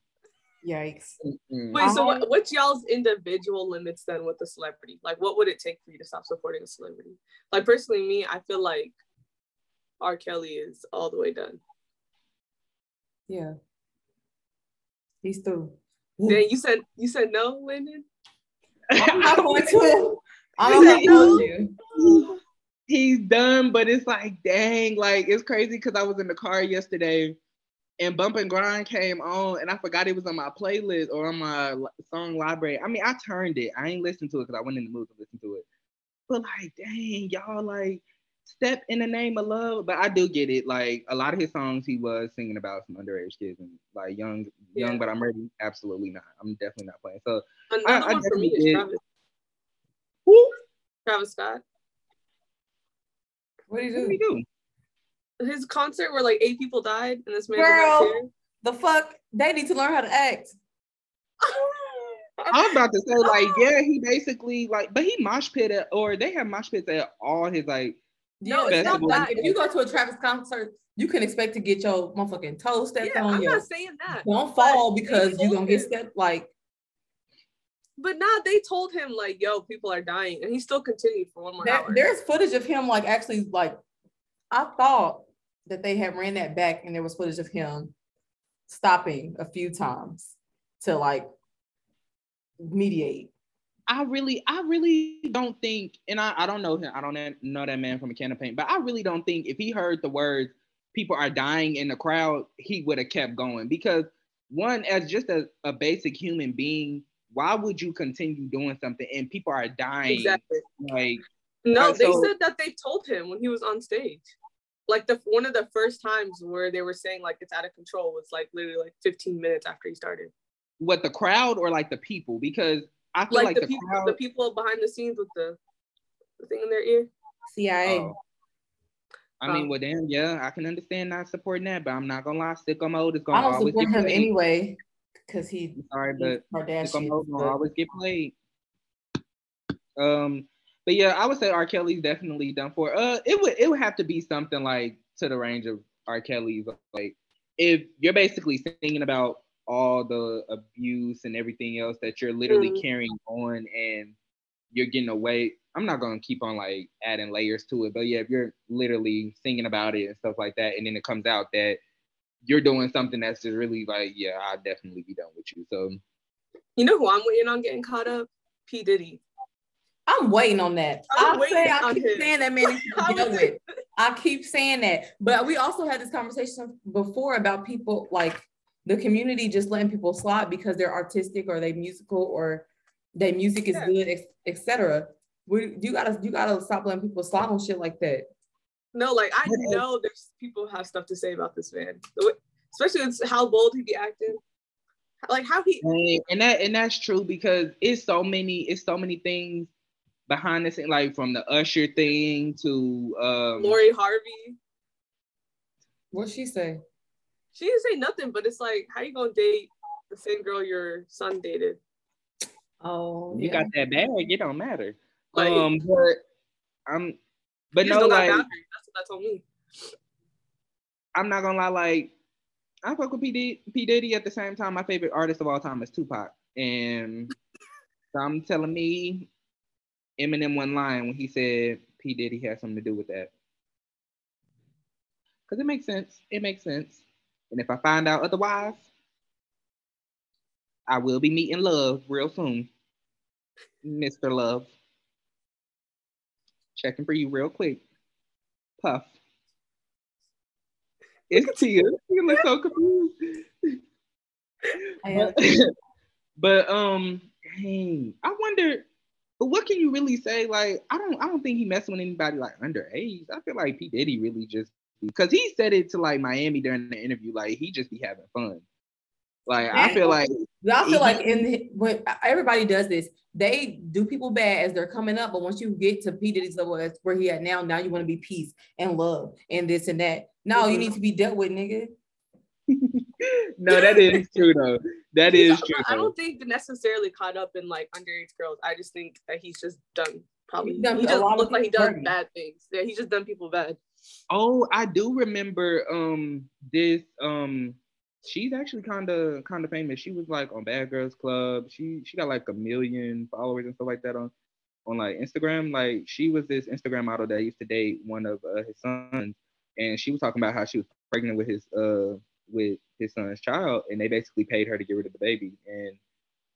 Yikes. Mm-mm. Wait, so what, what's y'all's individual limits then with the celebrity? Like, what would it take for you to stop supporting a celebrity? Like, personally, me, I feel like R. Kelly is all the way done. Yeah. He's through. Then you said you said no, Lyndon. I'm not going to. I don't know you. He's done, but it's like, dang, like it's crazy because I was in the car yesterday and Bump and Grind came on and I forgot it was on my playlist or on my song library. I mean, I turned it. I ain't listened to it because I went in the mood to listen to it. But like, dang, y'all like step in the name of love. But I do get it. Like a lot of his songs, he was singing about some underage kids and like young, yeah. young. But I'm ready. Absolutely not. I'm definitely not playing. So another I, one I for me is Travis. Who? Travis Scott. What do you do? What do you do? His concert where like eight people died and this man. Girl, the fuck? They need to learn how to act. I'm about to say, like, yeah, he basically like, but he mosh pit at, or they have mosh pits at all his like no, it's not that. If you go to a Travis concert, you can expect to get your motherfucking toes stepped yeah, on. I'm not saying that. Don't fall because you're gonna get stepped like. But now they told him like, "Yo, people are dying," and he still continued for one more there, hour. There's footage of him like actually like, I thought that they had ran that back, and there was footage of him stopping a few times to like mediate. I really, I really don't think, and I, I don't know him, I don't know that man from a can of paint, but I really don't think if he heard the words "people are dying" in the crowd, he would have kept going. Because one, as just a, a basic human being, why would you continue doing something and people are dying? Exactly. Like, no, uh, they so, said that they told him when he was on stage. Like the one of the first times where they were saying like it's out of control was like literally like 15 minutes after he started. What the crowd or like the people? Because I feel like, like the, the, people, crowd... the people behind the scenes with the, the thing in their ear. CIA. Oh. I mean, um, well, then, yeah, I can understand not supporting that, but I'm not gonna lie, sicko mode is gonna I don't always support him played. anyway because he. Sorry, but sicko mode gonna always get played. Um, but yeah, I would say R. Kelly's definitely done for. Uh, it would it would have to be something like to the range of R. Kelly's. Like, if you're basically singing about all the abuse and everything else that you're literally mm-hmm. carrying on and you're getting away. I'm not gonna keep on like adding layers to it, but yeah, if you're literally singing about it and stuff like that, and then it comes out that you're doing something that's just really like, yeah, I'll definitely be done with you. So, you know who I'm waiting on getting caught up? P Diddy. I'm waiting on that. I'm I say I keep him. saying that man to be with. I keep saying that, but we also had this conversation before about people like the community just letting people slide because they're artistic or they musical or their music is yeah. good, etc. We you gotta you gotta stop letting people slide on shit like that. No, like I know there's people have stuff to say about this man, especially with how bold he be acting. Like how he and that and that's true because it's so many it's so many things behind the scene, like from the Usher thing to um Lori Harvey. What'd she say? She didn't say nothing, but it's like, how you gonna date the same girl your son dated? Oh, you yeah. got that bag, it don't matter. Like, um, but I'm, but no, like that's what that told me. I'm not gonna lie, like I fuck with P Diddy, P Diddy at the same time. My favorite artist of all time is Tupac, and I'm telling me Eminem one line when he said P Diddy had something to do with that. Cause it makes sense. It makes sense. And if I find out otherwise, I will be meeting love real soon. Mr. Love. Checking for you real quick. Puff. It's Tia. You look so confused. but, but um, dang, I wonder but what can you really say? Like, I don't I don't think he messed with anybody like underage. I feel like P. Diddy really just because he said it to like Miami during the interview, like he just be having fun. Like I feel like I feel he, like in the, when everybody does this, they do people bad as they're coming up, but once you get to P Diddy's level, as where he at now, now you want to be peace and love and this and that. No, you need to be dealt with, nigga. no, that is true though. That is true. I don't think necessarily caught up in like underage girls. I just think that he's just done probably. Done he just looks like he does dirty. bad things. Yeah, he's just done people bad. Oh, I do remember um this um she's actually kind of kind of famous. She was like on Bad Girls Club. She she got like a million followers and stuff like that on on like Instagram. Like she was this Instagram model that used to date one of uh, his sons, and she was talking about how she was pregnant with his uh with his son's child, and they basically paid her to get rid of the baby, and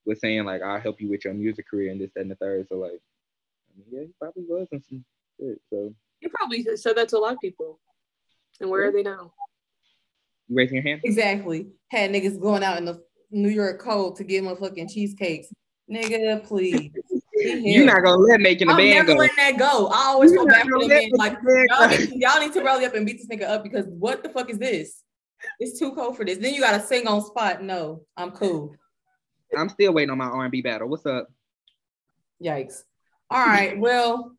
was saying like, "I'll help you with your music career and this, that, and the third. So like, I mean, yeah, he probably was in some shit. So he probably said that to a lot of people. And where yeah. are they now? You raising your hand? Exactly. Had niggas going out in the New York cold to get motherfucking cheesecakes. Nigga, please. You're not gonna let making the I'm band never go. letting that go. I always go back to the band. Like y'all need, y'all need to rally up and beat this nigga up because what the fuck is this? It's too cold for this. Then you gotta sing on spot. No, I'm cool. I'm still waiting on my R&B battle. What's up? Yikes. All right. Well,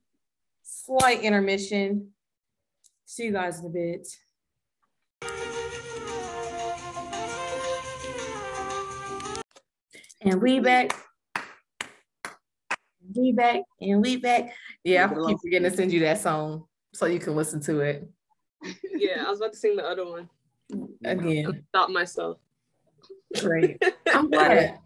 slight intermission. See you guys in a bit. And we back. We back and we back. Yeah, I keep forgetting to send you that song so you can listen to it. Yeah, I was about to sing the other one. Again. Stop myself. Great. I'm glad.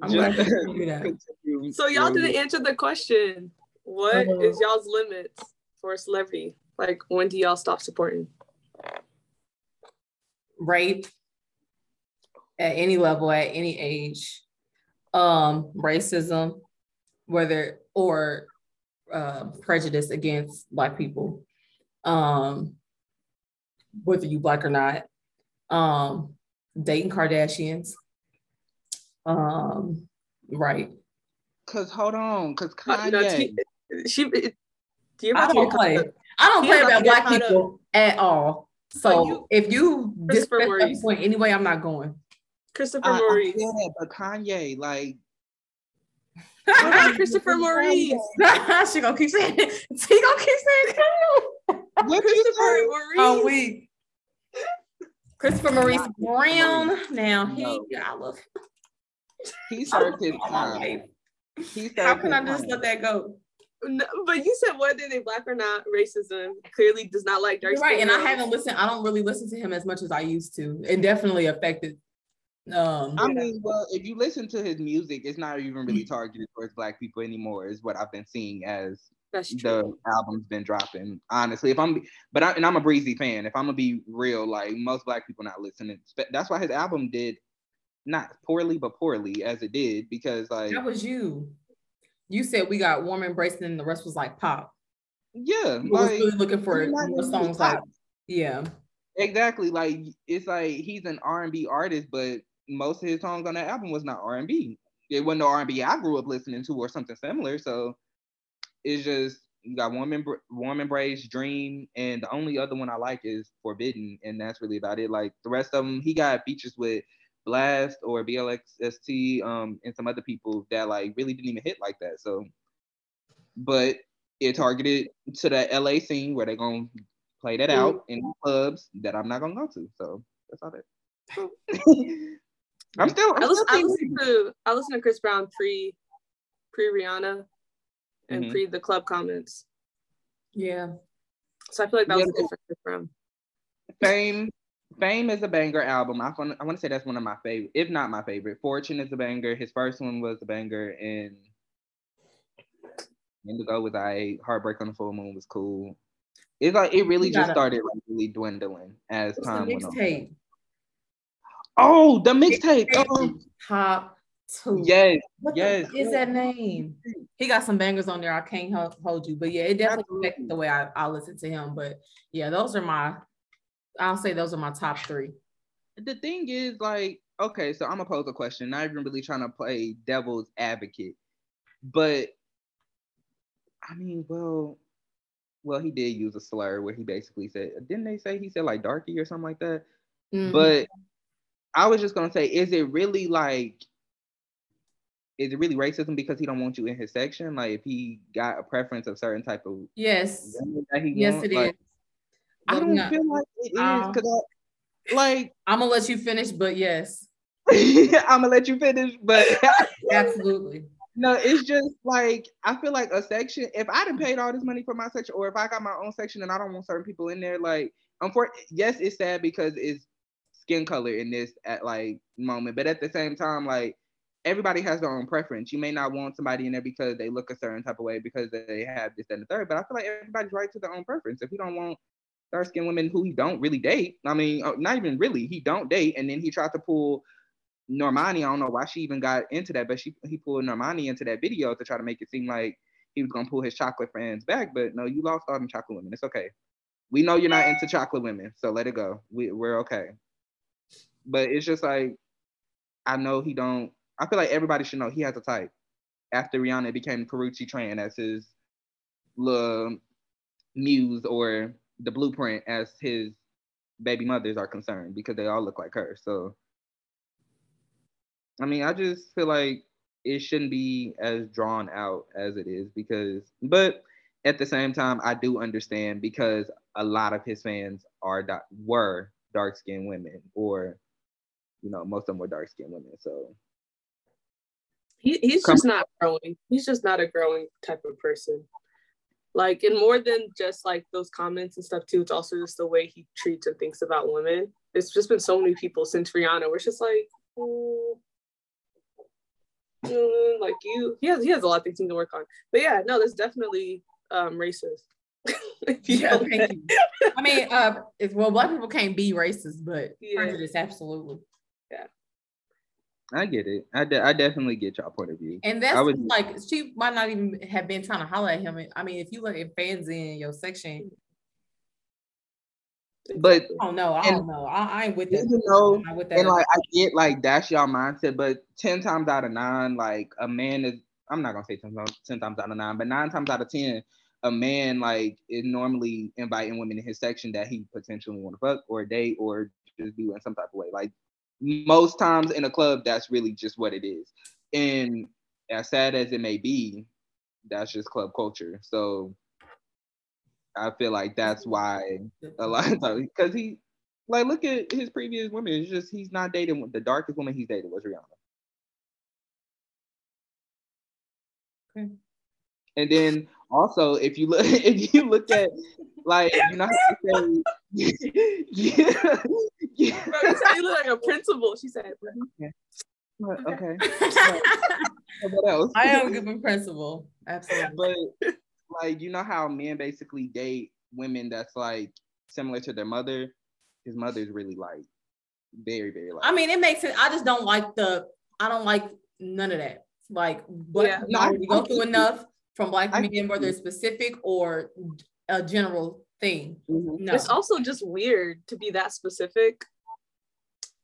I'm glad you do that. So y'all didn't answer the question. What uh, is y'all's limits for a celebrity? Like when do y'all stop supporting? Rape at any level, at any age. Um, racism, whether or uh, prejudice against black people. Um, whether you black or not um, dating Kardashians. Um, right. Cause hold on, cause Kanye. She, she I don't play. I don't play about black people at all. So you, if you disrespect the point anyway, I'm not going. Christopher uh, Maurice. Yeah, but Kanye, like. Christopher Maurice? she gonna keep saying it. She gonna keep saying it. What Christopher Maurice? Oh, we. Christopher Maurice Brown. Now he, no. I love him. He served his time. He served How can I just time. let that go? No, but you said whether they black or not, racism clearly does not like dark. Right, and I haven't listened. I don't really listen to him as much as I used to. It definitely affected. Um, I mean, well, if you listen to his music, it's not even really targeted towards black people anymore. Is what I've been seeing as that's true. The album's been dropping. Honestly, if I'm, but I, and I'm a Breezy fan. If I'm gonna be real, like most black people not listening. That's why his album did not poorly, but poorly as it did because like that was you. You said we got warm embrace and the rest was like pop. Yeah, we like, really looking for more songs like yeah. Exactly. Like it's like he's an R and B artist, but most of his songs on that album was not R and B. It wasn't the R and B I grew up listening to or something similar. So it's just you got warm, Embr- warm embrace, dream, and the only other one I like is forbidden, and that's really about it. Like the rest of them, he got features with Blxst or BLXST, um, and some other people that like really didn't even hit like that. So, but it targeted to the LA scene where they're gonna play that out in clubs that I'm not gonna go to. So that's all that. I'm still. I'm I, listen, still I listen to I listen to Chris Brown pre pre Rihanna and mm-hmm. pre the club comments. Yeah. So I feel like that yeah. was a different Chris Brown. Fame. Fame is a banger album. I want I want to say that's one of my favorite, if not my favorite. Fortune is a banger. His first one was a banger, and Indigo was I. Heartbreak on the Full Moon was cool. It's like it really just started like really dwindling as time went on. Oh, the mixtape. Oh. Top two. Yes. What yes. Is that name? He got some bangers on there. I can't hold you, but yeah, it definitely affected the way I, I listen to him. But yeah, those are my. I'll say those are my top three. The thing is, like, okay, so I'm gonna pose a question. Not even really trying to play devil's advocate, but I mean, well, well, he did use a slur where he basically said, didn't they say he said like darky or something like that? Mm-hmm. But I was just gonna say, is it really like, is it really racism because he don't want you in his section? Like, if he got a preference of certain type of yes, yes, wants, it like, is. I don't no. feel like it is because like I'm gonna let you finish, but yes, I'm gonna let you finish, but absolutely. No, it's just like I feel like a section. If I didn't paid all this money for my section, or if I got my own section and I don't want certain people in there, like, for yes, it's sad because it's skin color in this at like moment, but at the same time, like everybody has their own preference. You may not want somebody in there because they look a certain type of way because they have this and the third, but I feel like everybody's right to their own preference. If you don't want dark skinned women who he don't really date, I mean, uh, not even really, he don't date, and then he tried to pull Normani, I don't know why she even got into that, but she he pulled Normani into that video to try to make it seem like he was gonna pull his chocolate friends back. But no, you lost all them chocolate women. It's okay. We know you're not into chocolate women, so let it go. We we're okay. But it's just like I know he don't. I feel like everybody should know he has a type. After Rihanna became Karrueche Tran as his little muse or the blueprint as his baby mothers are concerned because they all look like her. So I mean, I just feel like it shouldn't be as drawn out as it is because, but at the same time, I do understand because a lot of his fans are were dark skinned women, or you know, most of them were dark skinned women. So he, he's just not growing. He's just not a growing type of person. Like, and more than just like those comments and stuff too, it's also just the way he treats and thinks about women. It's just been so many people since Rihanna, where it's just like, mm, mm, like you he has he has a lot of things to work on but yeah no there's definitely um racist yeah, thank you. I mean, uh, well, black people can't be racist, but yeah. prejudice, absolutely. I get it. I, de- I definitely get y'all point of view. And that's would, like she might not even have been trying to holler at him. I mean, if you look at fans in your section, but I don't know. I don't know. I, I ain't with that. You know, with that. And like I get like that's y'all mindset, but ten times out of nine, like a man is I'm not gonna say 10 times, 10 times out of nine, but nine times out of ten, a man like is normally inviting women in his section that he potentially want to fuck or date or just do in some type of way. Like most times in a club, that's really just what it is. And as sad as it may be, that's just club culture. So I feel like that's why a lot of times because he like look at his previous women. It's just he's not dating the darkest woman he's dated was Rihanna. Okay. And then also if you look if you look at like you know how say yeah, yeah. Bro, you, you look like a principal, she said. Mm-hmm. Okay. okay. what else? I am giving principal. Absolutely. But like you know how men basically date women that's like similar to their mother. His mother is really like very very like. I mean, it makes sense. I just don't like the. I don't like none of that. Like, but yeah, no, you go through enough. From black men, whether it's specific or a general thing. Mm-hmm. No. It's also just weird to be that specific.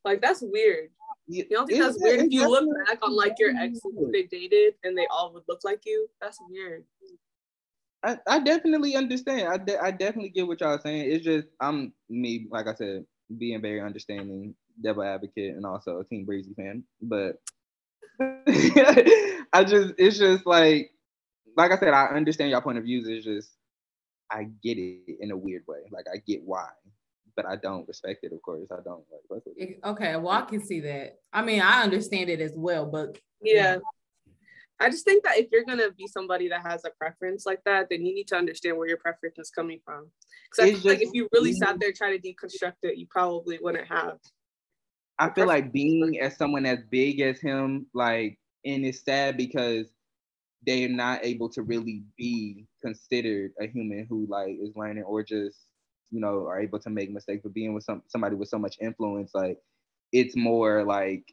Like that's weird. You don't think that's weird? If you look back on like your exes they dated and they all would look like you, that's weird. I, I definitely understand. I, de- I definitely get what y'all are saying. It's just I'm me, like I said, being very understanding, devil advocate, and also a Team Breezy fan. But I just it's just like like I said, I understand your point of views. It's just I get it in a weird way. Like I get why, but I don't respect it. Of course, I don't like. Okay, well I can see that. I mean, I understand it as well, but yeah. I just think that if you're gonna be somebody that has a preference like that, then you need to understand where your preference is coming from. Because I feel like if you really sat there trying to deconstruct it, you probably wouldn't have. I feel like being as someone as big as him, like, and it's sad because they're not able to really be considered a human who like is learning or just you know are able to make mistakes. But being with some somebody with so much influence, like, it's more like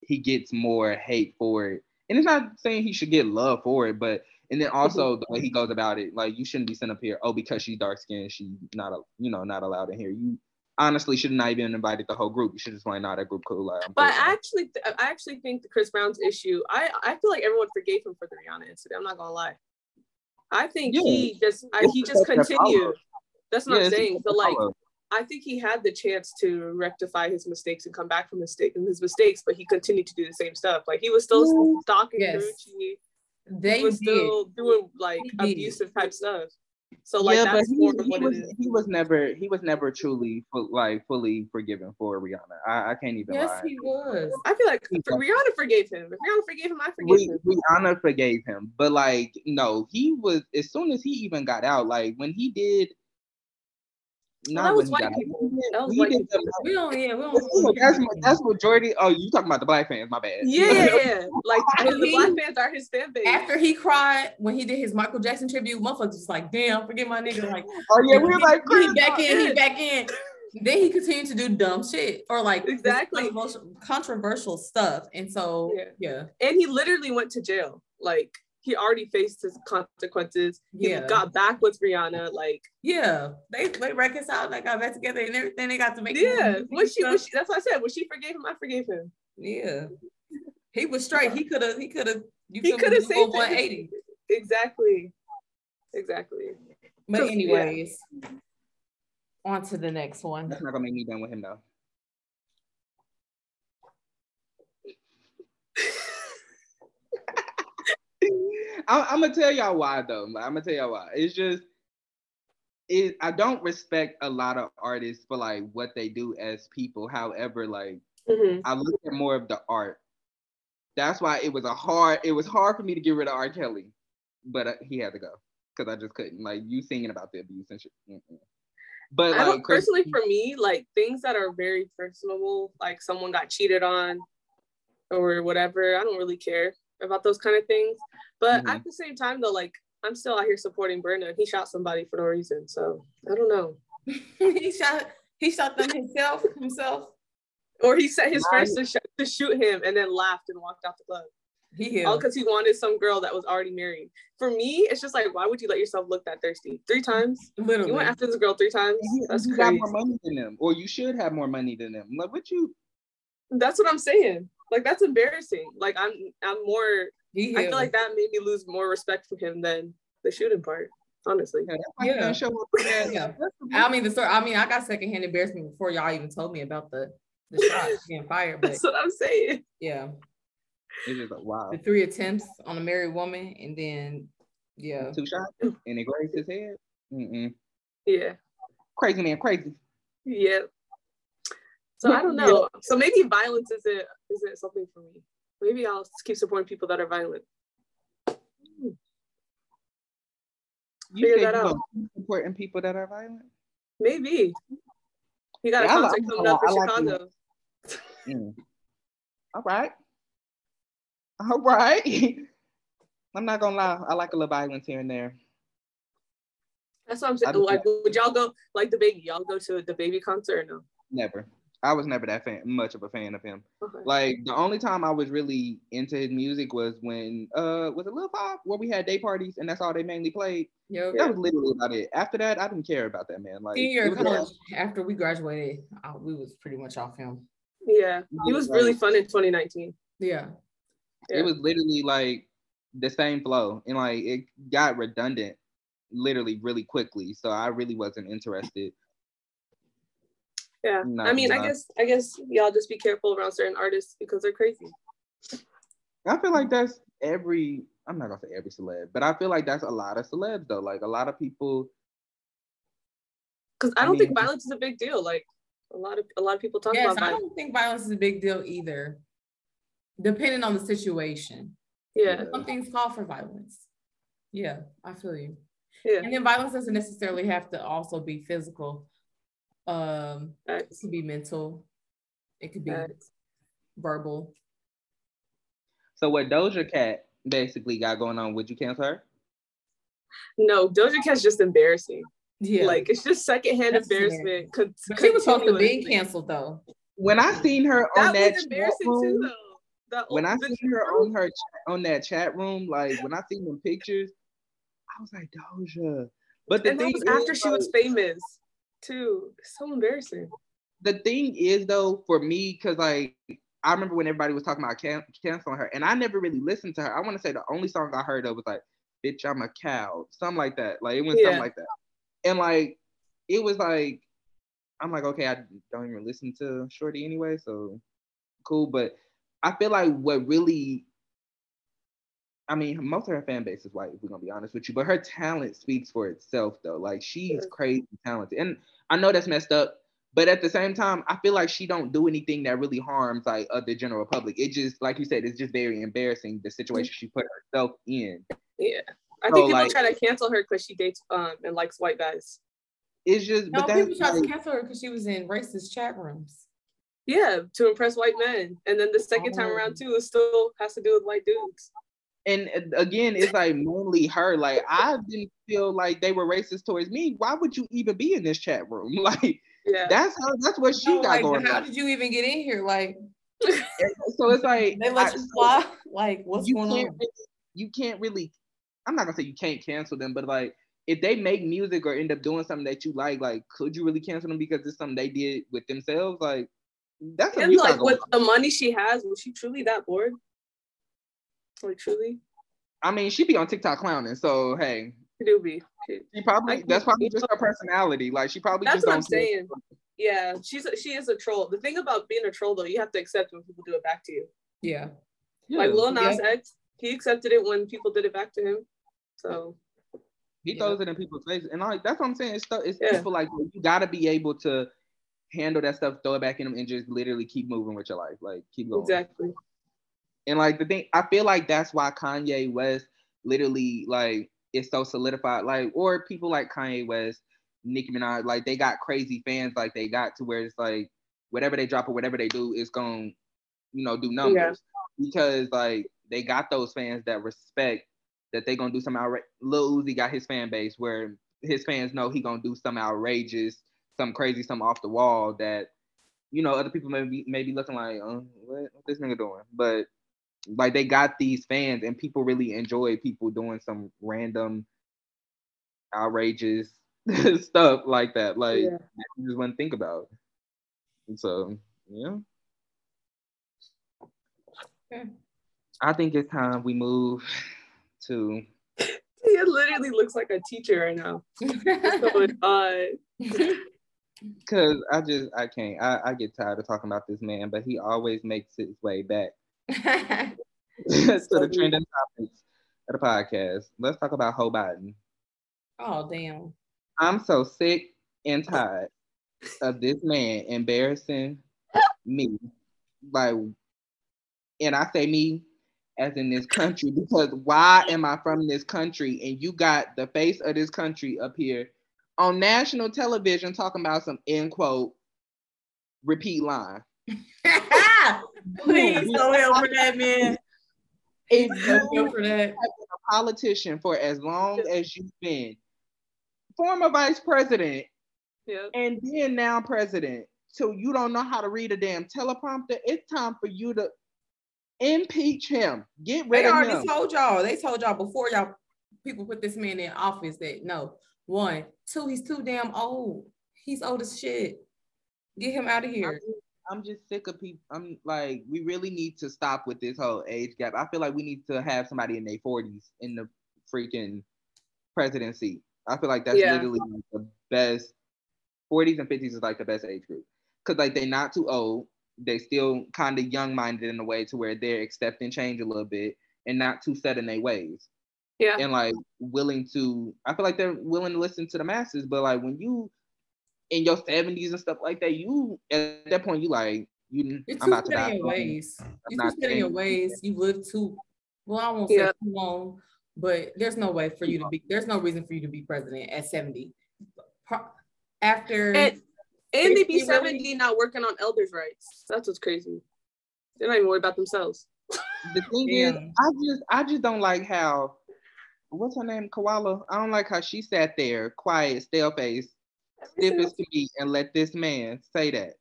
he gets more hate for it. And it's not saying he should get love for it, but and then also the way he goes about it, like you shouldn't be sent up here. Oh, because she's dark skinned, she's not a you know not allowed in here. You honestly should not even invited the whole group. You should just like, not a group cool. Like, but I actually, I actually think the Chris Brown's issue. I, I feel like everyone forgave him for the Rihanna incident. I'm not gonna lie. I think yeah. he just, I, he just continued. That's what yeah, I'm saying. So like, I think he had the chance to rectify his mistakes and come back from mistake his mistakes, but he continued to do the same stuff. Like he was still stalking yes. Gucci. They he was did. still doing like abusive type stuff. So like yeah, but he, he was, he was never he was never truly like fully forgiven for Rihanna. I, I can't even yes, lie. he was. I feel like for Rihanna forgave him. If Rihanna forgave him, I forgave him. Rihanna forgave him, but like no, he was as soon as he even got out, like when he did not well, that was white people. That was white people. We don't, yeah, we don't. That's, that's majority. Oh, you talking about the black fans? My bad. Yeah, yeah. like the he, black fans are his fan base. After he cried when he did his Michael Jackson tribute, motherfuckers was like, "Damn, forget my nigga." Like, oh yeah, we were like, he back in, he back in. then he continued to do dumb shit or like exactly controversial, controversial stuff, and so yeah. yeah, and he literally went to jail. Like he already faced his consequences. He yeah. got back with Rihanna. Like, yeah, they they reconciled, they got back together, and everything. They got to make. Yeah, when she, when she, that's what I said. When she forgave him, I forgave him. Yeah, he was straight. He could have. He could have. He could have saved one eighty. Exactly. Exactly. But anyways, yeah. on to the next one. That's not gonna make me done with him though. I'm, I'm, gonna tell y'all why though. I'm gonna tell y'all why. It's just it. I don't respect a lot of artists for like what they do as people. However, like mm-hmm. I look at more of the art. That's why it was a hard. It was hard for me to get rid of R. Kelly, but uh, he had to go because I just couldn't. Like you singing about the abuse and shit. Mm-mm. But I like, personally, for me, like things that are very personable, like someone got cheated on or whatever, I don't really care about those kind of things. But mm-hmm. at the same time, though, like I'm still out here supporting Burna. He shot somebody for no reason, so I don't know. he shot he shot them himself himself, or he set his friends to, sh- to shoot him and then laughed and walked out the club. He all because he wanted some girl that was already married. For me, it's just like, why would you let yourself look that thirsty three times? Literally, you went after this girl three times. That's you crazy. got more money than them, or you should have more money than them. Like, what you? That's what I'm saying. Like, that's embarrassing. Like, I'm, I'm more he I feel like that made me lose more respect for him than the shooting part. Honestly, yeah. yeah. yeah. I mean, the story. I mean, I got secondhand embarrassment before y'all even told me about the the shot being fired. But That's what I'm saying. Yeah. It's just like, wow. The three attempts on a married woman, and then yeah, two shots, and it grazed his head. Mm-mm. Yeah. Crazy man, crazy. Yeah. So I don't know. So maybe violence isn't isn't something for me. Maybe I'll keep supporting people that are violent. You Figure that out. Supporting people that are violent? Maybe. You got a yeah, contact coming up for Chicago. mm. All right. All right. I'm not gonna lie. I like a little violence here and there. That's what I'm saying. Like, would y'all go like DaBaby? Y'all go to DaBaby concert or no? Never. I was never that fan, much of a fan of him. Okay. Like the only time I was really into his music was when uh was it Lil Pop where we had day parties and that's all they mainly played. Yep. That was literally about it. After that, I didn't care about that man. Like senior college, after we graduated, uh, we was pretty much off him. Yeah, he was really fun in 2019. Yeah. yeah. It was literally like the same flow and like it got redundant literally really quickly. So I really wasn't interested yeah. I mean, I guess I guess y'all just be careful around certain artists because they're crazy. I feel like that's every I'm not gonna say every celeb, but I feel like that's a lot of celebs though. Like a lot of people because I don't I mean, think violence is a big deal. Like a lot of a lot of people talk yes, about I don't think violence is a big deal either. Depending on the situation. Yeah. Some things call for violence. Yeah, I feel you. Yeah. And then violence doesn't necessarily have to also be physical. Um, it could be mental. It could be verbal. So what Doja Cat basically got going on? Would you cancel her? No, Doja Cat's just embarrassing. Yeah, like it's just secondhand That's embarrassment. Con- she was supposed to be canceled though. When I seen her on that, that embarrassing room, too, though. when I seen her on her on that chat room, like when I seen them pictures, I was like Doja. But the and thing that was after she was famous too. It's so embarrassing. The thing is though, for me, because like I remember when everybody was talking about can- canceling her, and I never really listened to her. I want to say the only song I heard of was like "Bitch, I'm a Cow," something like that. Like it went yeah. something like that, and like it was like I'm like, okay, I don't even listen to Shorty anyway, so cool. But I feel like what really I mean, most of her fan base is white, if we're gonna be honest with you. But her talent speaks for itself, though. Like she's crazy talented, and I know that's messed up. But at the same time, I feel like she don't do anything that really harms like uh, the general public. It just, like you said, it's just very embarrassing the situation she put herself in. Yeah, I so, think people like, try to cancel her because she dates um and likes white guys. It's just, no, but people try like, to cancel her because she was in racist chat rooms. Yeah, to impress white men, and then the second oh. time around too, it still has to do with white dudes and uh, again, it's like mainly her. Like I didn't feel like they were racist towards me. Why would you even be in this chat room? Like yeah. that's how that's what she no, got like, going. How on. did you even get in here? Like so it's like they let I, you fly. Like what's going on? Really, you can't really. I'm not gonna say you can't cancel them, but like if they make music or end up doing something that you like, like could you really cancel them because it's something they did with themselves? Like that's and like with the money she has, was she truly that bored? Like truly. I mean, she be on TikTok clowning, so hey. She do be. She, she probably that's probably just her personality. Like she probably that's just what I'm saying. Yeah, she's a, she is a troll. The thing about being a troll though, you have to accept when people do it back to you. Yeah. Like Lil Nas yeah. X, he accepted it when people did it back to him. So he yeah. throws it in people's faces, and like that's what I'm saying. It's stuff. It's yeah. people like you got to be able to handle that stuff, throw it back in them, and just literally keep moving with your life. Like keep going. Exactly. And like the thing, I feel like that's why Kanye West literally like is so solidified. Like, or people like Kanye West, Nicki Minaj, like they got crazy fans, like they got to where it's like whatever they drop or whatever they do is going, you know, do numbers yeah. because like they got those fans that respect that they gonna do some outrageous. Lil Uzi got his fan base where his fans know he gonna do some outrageous, some crazy, some off the wall that you know other people may be may be looking like, oh, what, what this nigga doing? But like they got these fans and people really enjoy people doing some random outrageous stuff like that like yeah. you just wouldn't think about and so yeah I think it's time we move to. He literally looks like a teacher right now. Cause I just I can't. I, I get tired of talking about this man, but he always makes his way back to the trending topics of the podcast. Let's talk about Joe Biden. Oh damn. I'm so sick and tired of this man embarrassing me. Like, and I say me as in this country because why am I from this country and you got the face of this country up here on national television talking about some end quote repeat line. Please don't help for that, man. If you for that. have been a politician for as long as you've been, former vice president, yep. and then now president, so you don't know how to read a damn teleprompter. It's time for you to impeach him. Get rid they of already him. told y'all. They told y'all before y'all people put this man in office that no. One, two, he's too damn old. He's old as shit. Get him out of here. I'm just sick of people. I'm like, we really need to stop with this whole age gap. I feel like we need to have somebody in their 40s in the freaking presidency. I feel like that's Yeah. literally like the best. 40s and 50s is like the best age group because like they're not too old. They still kind of young minded in a way to where they're accepting change a little bit and not too set in their ways Yeah. and like willing to. I feel like they're willing to listen to the masses, but like when you in your 70s and stuff like that, you at that point you like you. You're I'm too about set in your ways. You're not too set in your ways. You live too well, I won't Yeah. say too long, but there's no way for you to be there's no reason for you to be president at 70. Pro- After And and they be If you really- 70 not working on elders' rights. That's what's crazy. They're not even worried about themselves. The thing is, I just I just don't like how what's her name, Koala. I don't like how she sat there, quiet, stale face, stiff as can be, and let this man say that.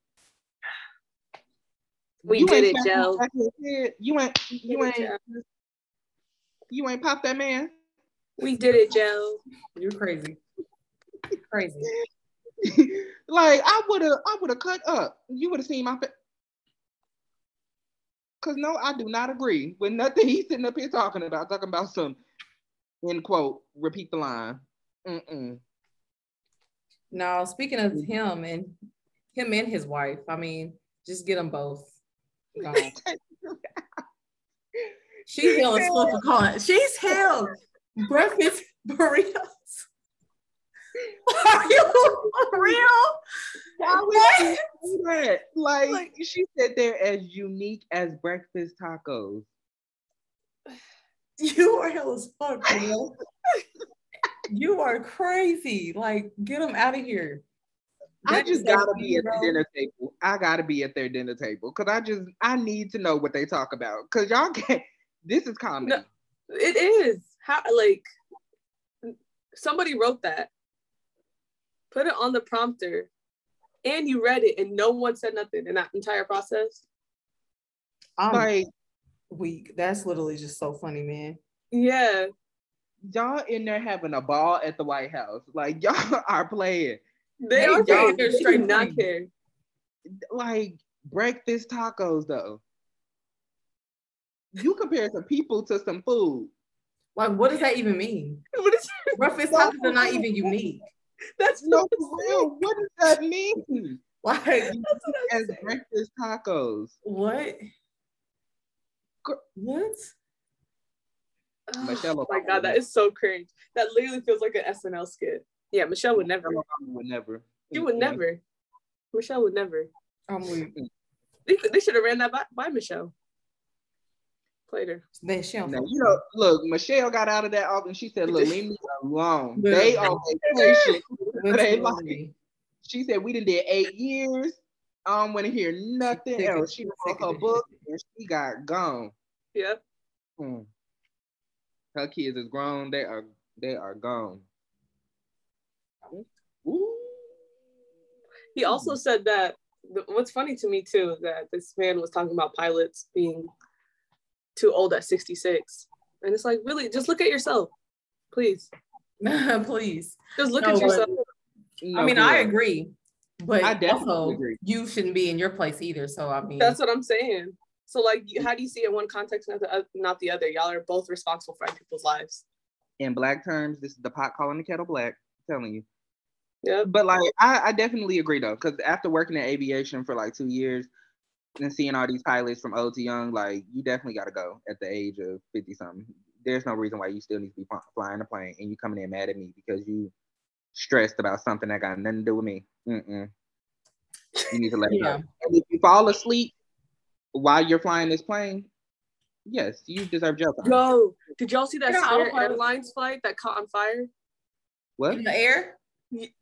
We You did it, Joe. back in his head. You ain't you did it, ain't you ain't pop that man. We did it, Joe. you're crazy. crazy. like I would have I would have cut up. You would have seen my face. Cause no, I do not agree with nothing he's sitting up here talking about. Talking about some end quote. Repeat the line. Mm-mm. Now, speaking of mm-hmm. him and him and his wife, I mean, just get them both. She's hell as fuck for calling. She's hell. Breakfast burritos. Are you for real? Why would she? Like, Like- she said they're as unique as breakfast tacos. You are hell as fuck, bro. you are crazy. Like, get them out of here. I just gotta be at the dinner table. I gotta be at their dinner table because I just I need to know what they talk about. Cause y'all can't. This is comedy. No. It is. How like somebody wrote that. Put it on the prompter. And you read it and no one said nothing in that entire process. I'm Like weak. That's literally just so funny, man. Yeah. Y'all in there having a ball at the White House. Like y'all are playing. They They are don't paying. care They straight not care. Like breakfast tacos though. You compare some people to some food. Like, what does that even mean? What is Breakfast tacos are not even unique. that's No, what real. What does that mean? Like, what As saying. breakfast tacos. what? Gr- What? Michelle Oh my god, that is so cringe. That literally feels like an SNL skit. Yeah, Michelle would never. Michelle Obama would never. She would never. Michelle would never. I'm weak. They, they should have ran that by, by Michelle. Later. her. Then she don't Now, you know, look, Michelle got out of that office and she said, look, leave me alone. They Literally. on vacation. They like, Literally. she said, we done did eight years. I don't want to hear nothing else. She wrote her book and she got gone. Yep. Hmm. Her kids is grown. They are they are gone. Ooh. He also said that the, what's funny to me too is that this man was talking about pilots being too old at 66. And it's like, really, just look at yourself. Please. Please. Just look No, at yourself. No, I mean, for I agree, but I definitely also agree. you shouldn't be in your place either. So I mean, That's what I'm saying. So like, you- how do you see it in one context, not the, oth- not the other? Y'all are both responsible for other people's lives. In black terms, this is the pot calling the kettle black. I'm telling you. Yeah. But like, I, I definitely agree though, because after working in aviation for like two years and seeing all these pilots from old to young, like you definitely got to go at the age of fifty something. There's no reason why you still need to be flying a plane and you coming in mad at me because you stressed about something that got nothing to do with me. Mm-mm. You need to let it Yeah. go. And if you fall asleep while you're flying this plane, yes, you deserve jail time. Yo, did y'all see that Yeah, Spirit I'll- Airlines flight that caught on fire? What? in the air.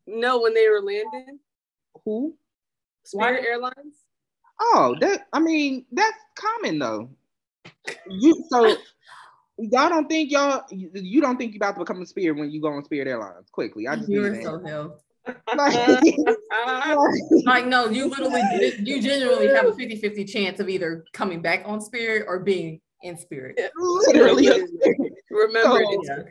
No, when they were landing, Who? Spirit Why? Airlines. Oh, that I mean, that's common though. You so y'all don't think y'all you, you don't think you about to become a spirit when you go on Spirit Airlines quickly. I just You need are to so hell. Like, like, no, you literally, you genuinely have a 50 50 chance of either coming back on spirit or being in spirit. Literally. Remember, so,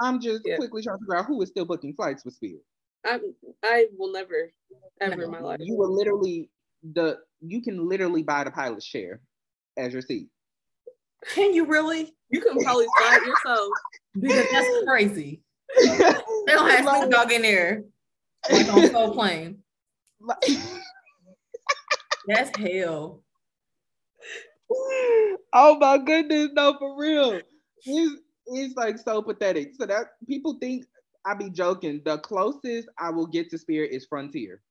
I'm just yeah. quickly trying to figure out who is still booking flights with spirit. I I will never, ever in my life. You will literally the you can literally buy the pilot's share as your seat. Can you really? You can probably buy it yourself. Because that's crazy. they don't have Snoop Dogg in there. Like on Soul Plane. that's hell. Oh my goodness, no, for real. It's, it's like so pathetic. So that people think I be joking. The closest I will get to Spirit is Frontier.